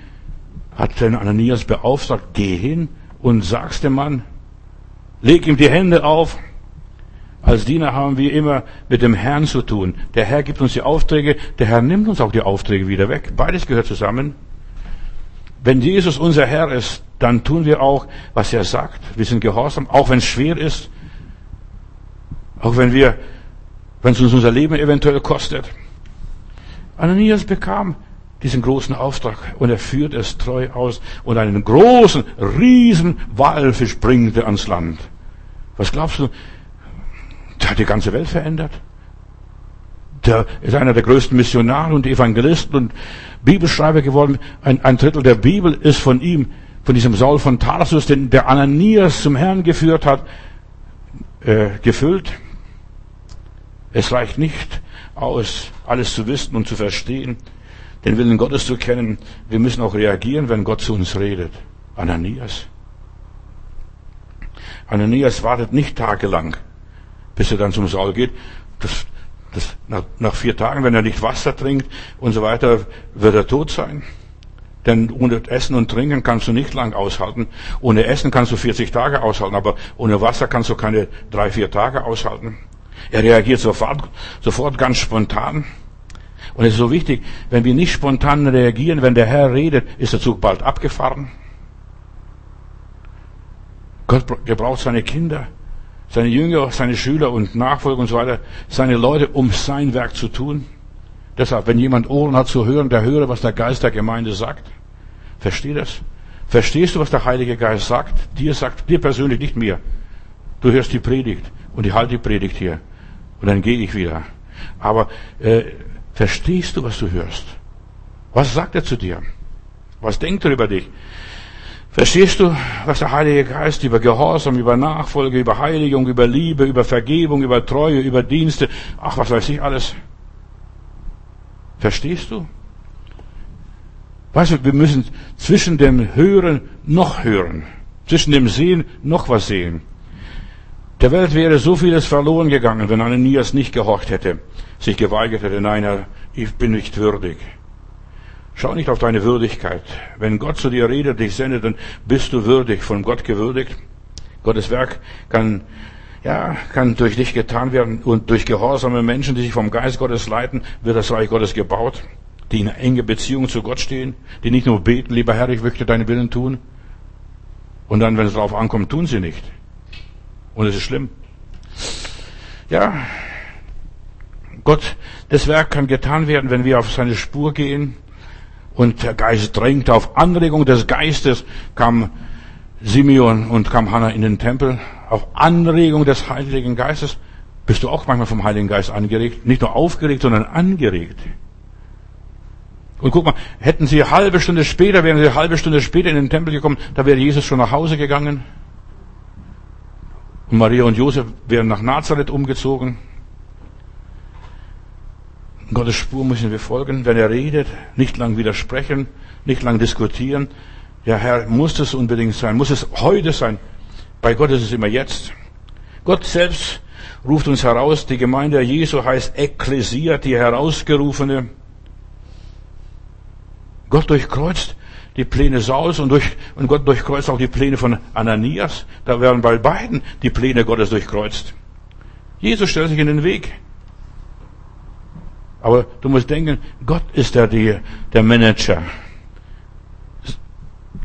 hat den Ananias beauftragt, geh hin und sag's dem Mann, leg ihm die Hände auf, als Diener haben wir immer mit dem Herrn zu tun. Der Herr gibt uns die Aufträge, der Herr nimmt uns auch die Aufträge wieder weg. Beides gehört zusammen. Wenn Jesus unser Herr ist, dann tun wir auch, was er sagt. Wir sind gehorsam, auch wenn es schwer ist. Auch wenn wir, wenn es uns unser Leben eventuell kostet. Ananias bekam diesen großen Auftrag und er führt es treu aus und einen großen, riesen Walfisch bringt er ans Land. Was glaubst du, der hat die ganze Welt verändert. Der ist einer der größten Missionare und Evangelisten und Bibelschreiber geworden. Ein, ein Drittel der Bibel ist von ihm, von diesem Saul von Tarsus, den der Ananias zum Herrn geführt hat, äh, gefüllt. Es reicht nicht aus, alles zu wissen und zu verstehen, den Willen Gottes zu kennen. Wir müssen auch reagieren, wenn Gott zu uns redet. Ananias. Ananias wartet nicht tagelang bis er dann zum Saul geht. Das, Das, nach, nach vier Tagen, wenn er nicht Wasser trinkt und so weiter, wird er tot sein. Denn ohne Essen und Trinken kannst du nicht lang aushalten. Ohne Essen kannst du 40 Tage aushalten, aber ohne Wasser kannst du keine drei, vier Tage aushalten. Er reagiert sofort, sofort ganz spontan. Und es ist so wichtig, wenn wir nicht spontan reagieren, wenn der Herr redet, ist der Zug bald abgefahren. Gott gebraucht seine Kinder, seine Jünger, seine Schüler und Nachfolger und so weiter, seine Leute, um sein Werk zu tun. Deshalb, wenn jemand Ohren hat zu hören, der höre, was der Geist der Gemeinde sagt. Versteh das? Verstehst du, was der Heilige Geist sagt? Dir sagt, dir persönlich, nicht mir. Du hörst die Predigt und ich halte die Predigt hier. Und dann gehe ich wieder. Aber äh, verstehst du, was du hörst? Was sagt er zu dir? Was denkt er über dich? Verstehst du, was der Heilige Geist über Gehorsam, über Nachfolge, über Heiligung, über Liebe, über Vergebung, über Treue, über Dienste, ach, was weiß ich alles? Verstehst du? Weißt du, wir müssen zwischen dem Hören noch hören, zwischen dem Sehen noch was sehen. Der Welt wäre so vieles verloren gegangen, wenn Ananias nicht gehorcht hätte, sich geweigert hätte, nein, Herr, ich bin nicht würdig. Schau nicht auf deine Würdigkeit. Wenn Gott zu dir redet, dich sendet, dann bist du würdig, von Gott gewürdigt. Gottes Werk kann ja, kann durch dich getan werden und durch gehorsame Menschen, die sich vom Geist Gottes leiten, wird das Reich Gottes gebaut, die in enge Beziehung zu Gott stehen, die nicht nur beten, lieber Herr, ich möchte deinen Willen tun. Und dann, wenn es darauf ankommt, tun sie nicht. Und es ist schlimm. Ja, Gott, das Werk kann getan werden, wenn wir auf seine Spur gehen. Und der Geist drängt auf Anregung des Geistes, kam Simeon und kam Hannah in den Tempel auf Anregung des Heiligen Geistes. Bist du auch manchmal vom Heiligen Geist angeregt? Nicht nur aufgeregt, sondern angeregt. Und guck mal, hätten sie eine halbe Stunde später, wären sie eine halbe Stunde später in den Tempel gekommen, da wäre Jesus schon nach Hause gegangen. Und Maria und Josef wären nach Nazareth umgezogen. Gottes Spur müssen wir folgen. Wenn er redet, nicht lang widersprechen, nicht lang diskutieren, ja, Herr, muss es unbedingt sein? Muss es heute sein? Bei Gott ist es immer jetzt. Gott selbst ruft uns heraus. Die Gemeinde Jesu heißt Ekklesia, die Herausgerufene. Gott durchkreuzt die Pläne Sauls und, durch, und Gott durchkreuzt auch die Pläne von Ananias. Da werden bei beiden die Pläne Gottes durchkreuzt. Jesus stellt sich in den Weg. Aber du musst denken, Gott ist der, der Manager.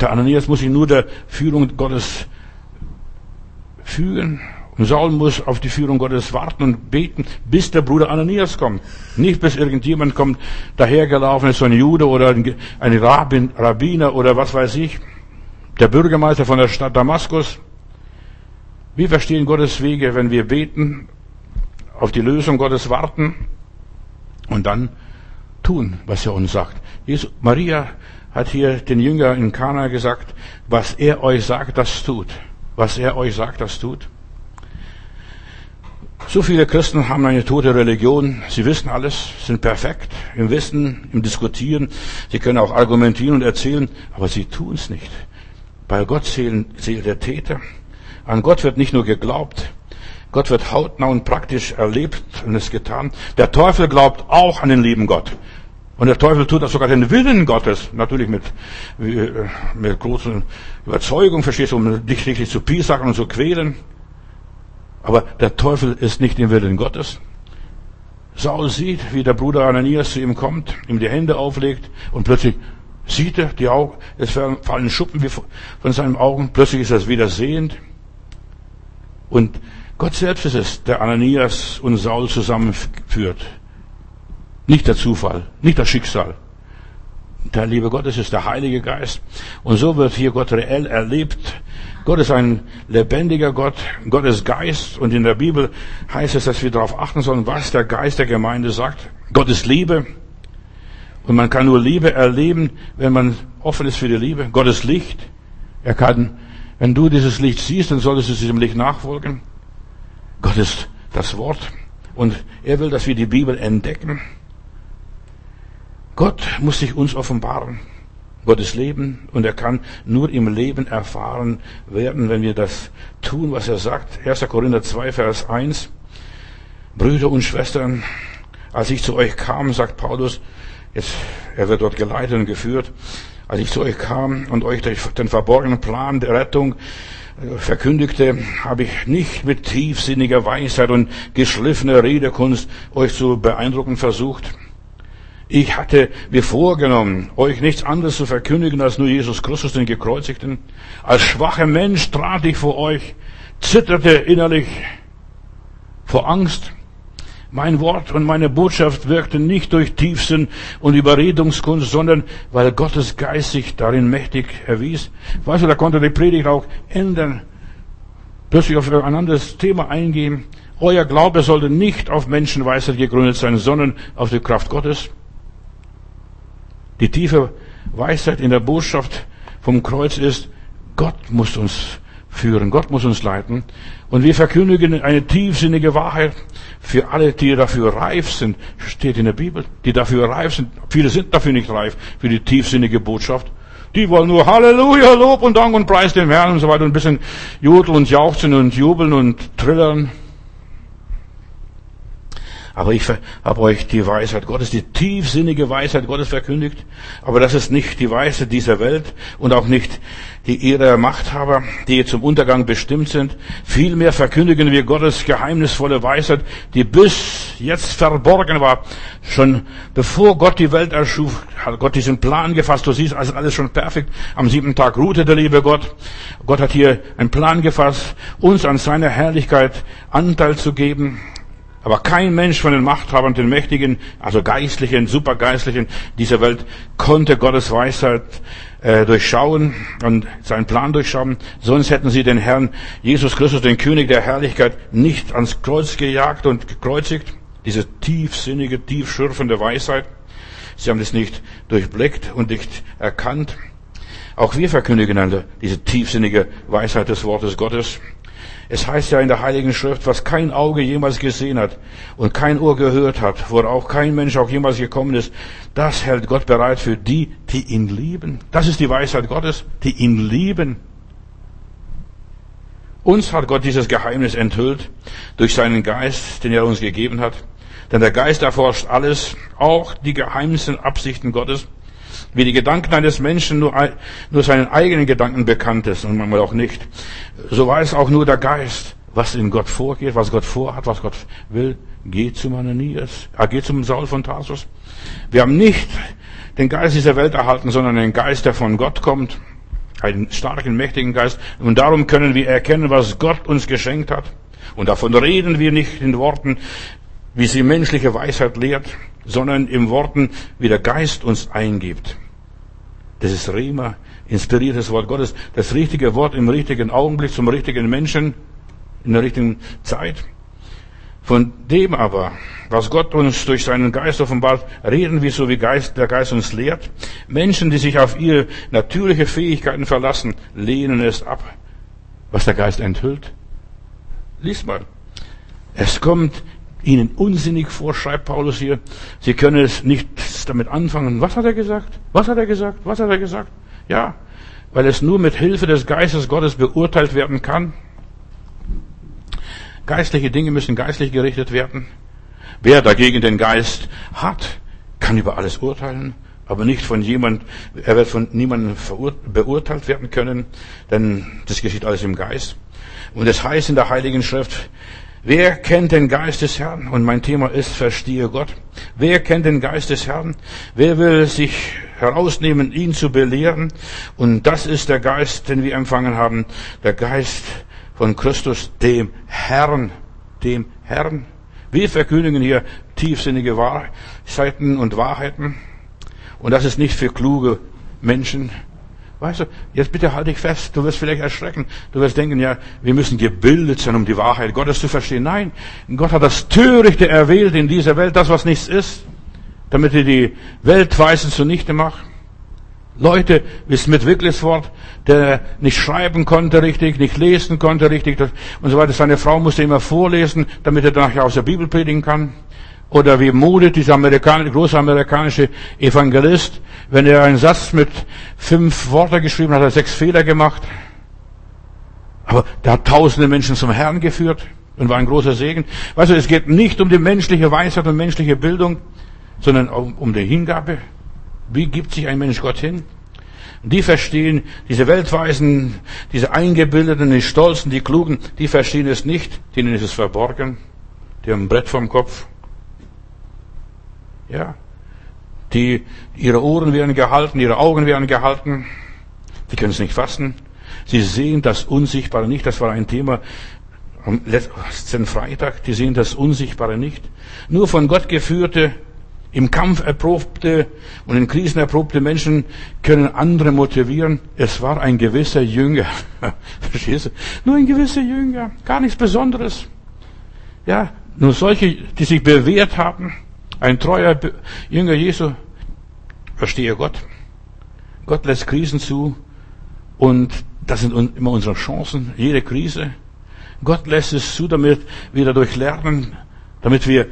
Der Ananias muss sich nur der Führung Gottes fügen. Und Saul muss auf die Führung Gottes warten und beten, bis der Bruder Ananias kommt. Nicht bis irgendjemand kommt, dahergelaufen ist, so ein Jude oder ein Rabbin, Rabbiner oder was weiß ich. Der Bürgermeister von der Stadt Damaskus. Wir verstehen Gottes Wege, wenn wir beten, auf die Lösung Gottes warten und dann tun, was er uns sagt. Jesus, Maria hat hier den Jünger in Kana gesagt, was er euch sagt, das tut. Was er euch sagt, das tut. So viele Christen haben eine tote Religion. Sie wissen alles, sind perfekt im Wissen, im Diskutieren. Sie können auch argumentieren und erzählen, aber sie tun es nicht. Bei Gott zählt der Täter. An Gott wird nicht nur geglaubt, Gott wird hautnah und praktisch erlebt und es getan. Der Teufel glaubt auch an den lieben Gott. Und der Teufel tut das sogar den Willen Gottes, natürlich mit, äh, mit großer Überzeugung, verstehst du, um dich richtig zu piesacken und zu quälen. Aber der Teufel ist nicht im Willen Gottes. Saul sieht, wie der Bruder Ananias zu ihm kommt, ihm die Hände auflegt und plötzlich sieht er die Augen, es fallen Schuppen von seinen Augen, plötzlich ist er wieder sehend. Und Gott selbst ist es, der Ananias und Saul zusammenführt. Nicht der Zufall, nicht das Schicksal. Der liebe Gott, es ist der Heilige Geist. Und so wird hier Gott reell erlebt. Gott ist ein lebendiger Gott. Gott ist Geist. Und in der Bibel heißt es, dass wir darauf achten sollen, was der Geist der Gemeinde sagt. Gott ist Liebe. Und man kann nur Liebe erleben, wenn man offen ist für die Liebe. Gott ist Licht. Er kann, wenn du dieses Licht siehst, dann solltest du diesem Licht nachfolgen. Gott ist das Wort. Und er will, dass wir die Bibel entdecken. Gott muss sich uns offenbaren. Gottes Leben und er kann nur im Leben erfahren werden, wenn wir das tun, was er sagt. 1. Korinther 2, Vers 1. Brüder und Schwestern, Als ich zu euch kam, sagt Paulus, jetzt, er wird dort geleitet und geführt, als ich zu euch kam und euch den verborgenen Plan der Rettung verkündigte, habe ich nicht mit tiefsinniger Weisheit und geschliffener Redekunst euch zu beeindrucken versucht. Ich hatte mir vorgenommen, euch nichts anderes zu verkündigen als nur Jesus Christus, den Gekreuzigten. Als schwacher Mensch trat ich vor euch, zitterte innerlich vor Angst. Mein Wort und meine Botschaft wirkten nicht durch Tiefsinn und Überredungskunst, sondern weil Gottes Geist sich darin mächtig erwies. Weißt du, da konnte die Predigt auch ändern, plötzlich auf ein anderes Thema eingehen. Euer Glaube sollte nicht auf Menschenweisheit gegründet sein, sondern auf die Kraft Gottes. Die tiefe Weisheit in der Botschaft vom Kreuz ist, Gott muss uns führen, Gott muss uns leiten. Und wir verkündigen eine tiefsinnige Wahrheit für alle, die dafür reif sind, steht in der Bibel, die dafür reif sind. Viele sind dafür nicht reif, für die tiefsinnige Botschaft. Die wollen nur Halleluja, Lob und Dank und Preis dem Herrn und so weiter und ein bisschen jodeln und jauchzen und jubeln und trillern. Aber ich habe euch die Weisheit Gottes, die tiefsinnige Weisheit Gottes verkündigt. Aber das ist nicht die Weisheit dieser Welt und auch nicht die ihrer Machthaber, die zum Untergang bestimmt sind. Vielmehr verkündigen wir Gottes geheimnisvolle Weisheit, die bis jetzt verborgen war. Schon bevor Gott die Welt erschuf, hat Gott diesen Plan gefasst. Du siehst, also alles schon perfekt. Am siebten Tag ruhte der liebe Gott. Gott hat hier einen Plan gefasst, uns an seiner Herrlichkeit Anteil zu geben. Aber kein Mensch von den Machthabern, den Mächtigen, also Geistlichen, Supergeistlichen dieser Welt konnte Gottes Weisheit äh, durchschauen und seinen Plan durchschauen. Sonst hätten sie den Herrn Jesus Christus, den König der Herrlichkeit, nicht ans Kreuz gejagt und gekreuzigt. Diese tiefsinnige, tiefschürfende Weisheit. Sie haben das nicht durchblickt und nicht erkannt. Auch wir verkündigen also diese tiefsinnige Weisheit des Wortes Gottes. Es heißt ja in der Heiligen Schrift, was kein Auge jemals gesehen hat und kein Ohr gehört hat, wo auch kein Mensch auch jemals gekommen ist, das hält Gott bereit für die, die ihn lieben. Das ist die Weisheit Gottes, die ihn lieben. Uns hat Gott dieses Geheimnis enthüllt durch seinen Geist, den er uns gegeben hat. Denn der Geist erforscht alles, auch die geheimsten Absichten Gottes wie die Gedanken eines Menschen nur, nur seinen eigenen Gedanken bekannt ist und manchmal auch nicht. So weiß auch nur der Geist, was in Gott vorgeht, was Gott vorhat, was Gott will. Geht zum Ananias, er geht zum Saul von Tarsus. Wir haben nicht den Geist dieser Welt erhalten, sondern den Geist, der von Gott kommt. Einen starken, mächtigen Geist. Und darum können wir erkennen, was Gott uns geschenkt hat. Und davon reden wir nicht in Worten, wie sie menschliche Weisheit lehrt, sondern in Worten, wie der Geist uns eingibt. Das ist Rema, inspiriertes Wort Gottes, das richtige Wort im richtigen Augenblick zum richtigen Menschen in der richtigen Zeit. Von dem aber, was Gott uns durch seinen Geist offenbart, reden wir so, wie Geist, der Geist uns lehrt. Menschen, die sich auf ihre natürliche Fähigkeiten verlassen, lehnen es ab, was der Geist enthüllt. Lies mal. Es kommt ihnen unsinnig vor, schreibt Paulus hier. Sie können es nicht damit anfangen. Was hat er gesagt? Was hat er gesagt? Was hat er gesagt? Ja, weil es nur mit Hilfe des Geistes Gottes beurteilt werden kann. Geistliche Dinge müssen geistlich gerichtet werden. Wer dagegen den Geist hat, kann über alles urteilen, aber nicht von jemand, er wird von niemandem beurteilt werden können, denn das geschieht alles im Geist. Und es heißt in der Heiligen Schrift, Wer kennt den Geist des Herrn? Und mein Thema ist, verstehe Gott. Wer kennt den Geist des Herrn? Wer will sich herausnehmen, ihn zu belehren? Und das ist der Geist, den wir empfangen haben. Der Geist von Christus, dem Herrn. Dem Herrn. Wir verkündigen hier tiefsinnige Wahrheiten und Wahrheiten. Und das ist nicht für kluge Menschen, Weißt du, jetzt bitte halt dich fest, du wirst vielleicht erschrecken, du wirst denken, ja, wir müssen gebildet sein, um die Wahrheit Gottes zu verstehen. Nein, Gott hat das Törichte erwählt in dieser Welt, das was nichts ist, damit er die Weltweisen zunichte macht. Leute, wie Smith Wigglesworth, der nicht schreiben konnte richtig, nicht lesen konnte richtig und so weiter. Seine Frau musste immer vorlesen, damit er nachher aus der Bibel predigen kann. Oder wie Moody, dieser amerikanische, große amerikanische Evangelist, wenn er einen Satz mit fünf Worten geschrieben hat, hat er sechs Fehler gemacht. Aber der hat tausende Menschen zum Herrn geführt. und war ein großer Segen. Weißt du, es geht nicht um die menschliche Weisheit und menschliche Bildung, sondern um, um die Hingabe. Wie gibt sich ein Mensch Gott hin? Die verstehen, diese Weltweisen, diese Eingebildeten, die Stolzen, die Klugen, die verstehen es nicht, denen ist es verborgen. Die haben ein Brett vom Kopf. Ja. Die, ihre Ohren werden gehalten, ihre Augen werden gehalten. Die können es nicht fassen. Sie sehen das Unsichtbare nicht. Das war ein Thema am letzten Freitag. Die sehen das Unsichtbare nicht. Nur von Gott geführte im Kampf erprobte und in Krisen erprobte Menschen können andere motivieren. Es war ein gewisser Jünger. Verstehst du? Nur ein gewisser Jünger. Gar nichts Besonderes. Ja, nur solche, die sich bewährt haben. Ein treuer Jünger Jesu. Verstehe Gott. Gott lässt Krisen zu. Und das sind immer unsere Chancen. Jede Krise. Gott lässt es zu, damit wir dadurch lernen, damit wir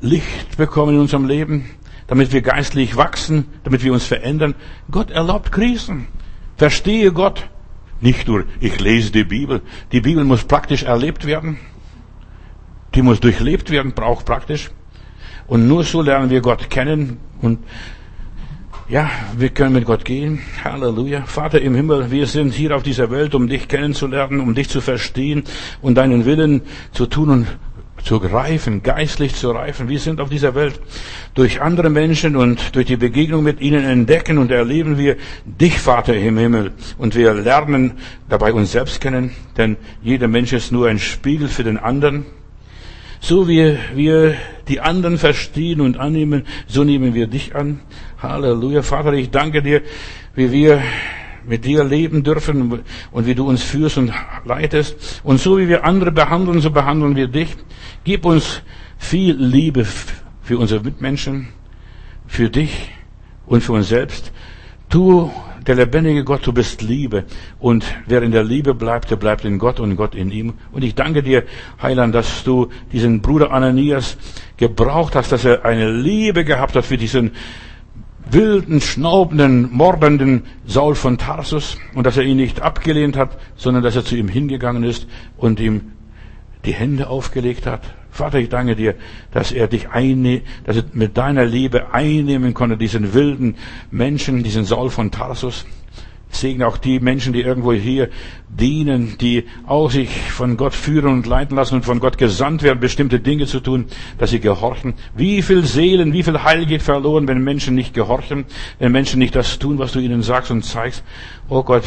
Licht bekommen in unserem Leben, damit wir geistlich wachsen, damit wir uns verändern. Gott erlaubt Krisen. Verstehe Gott. Nicht nur, ich lese die Bibel. Die Bibel muss praktisch erlebt werden. Die muss durchlebt werden, braucht praktisch. Und nur so lernen wir Gott kennen und ja, wir können mit Gott gehen. Halleluja. Vater im Himmel, wir sind hier auf dieser Welt, um dich kennenzulernen, um dich zu verstehen und deinen Willen zu tun und zu reifen, geistlich zu reifen. Wir sind auf dieser Welt durch andere Menschen und durch die Begegnung mit ihnen entdecken und erleben wir dich, Vater im Himmel. Und wir lernen dabei uns selbst kennen, denn jeder Mensch ist nur ein Spiegel für den anderen. So wie wir die anderen verstehen und annehmen, so nehmen wir dich an. Halleluja. Vater, ich danke dir, wie wir mit dir leben dürfen und wie du uns führst und leitest. Und so wie wir andere behandeln, so behandeln wir dich. Gib uns viel Liebe für unsere Mitmenschen, für dich und für uns selbst. Du, der lebendige Gott, du bist Liebe. Und wer in der Liebe bleibt, der bleibt in Gott und Gott in ihm. Und ich danke dir, Heiland, dass du diesen Bruder Ananias gebraucht hast, dass er eine Liebe gehabt hat für diesen wilden, schnaubenden, mordenden Saul von Tarsus und dass er ihn nicht abgelehnt hat, sondern dass er zu ihm hingegangen ist und ihm die Hände aufgelegt hat. Vater, ich danke dir, dass er dich einne, dass er mit deiner Liebe einnehmen konnte, diesen wilden Menschen, diesen Saul von Tarsus. Ich segne auch die Menschen, die irgendwo hier dienen, die auch sich von Gott führen und leiten lassen und von Gott gesandt werden, bestimmte Dinge zu tun, dass sie gehorchen. Wie viel Seelen, wie viel Heil geht verloren, wenn Menschen nicht gehorchen, wenn Menschen nicht das tun, was du ihnen sagst und zeigst. Oh Gott,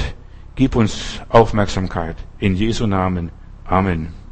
gib uns Aufmerksamkeit. In Jesu Namen. Amen.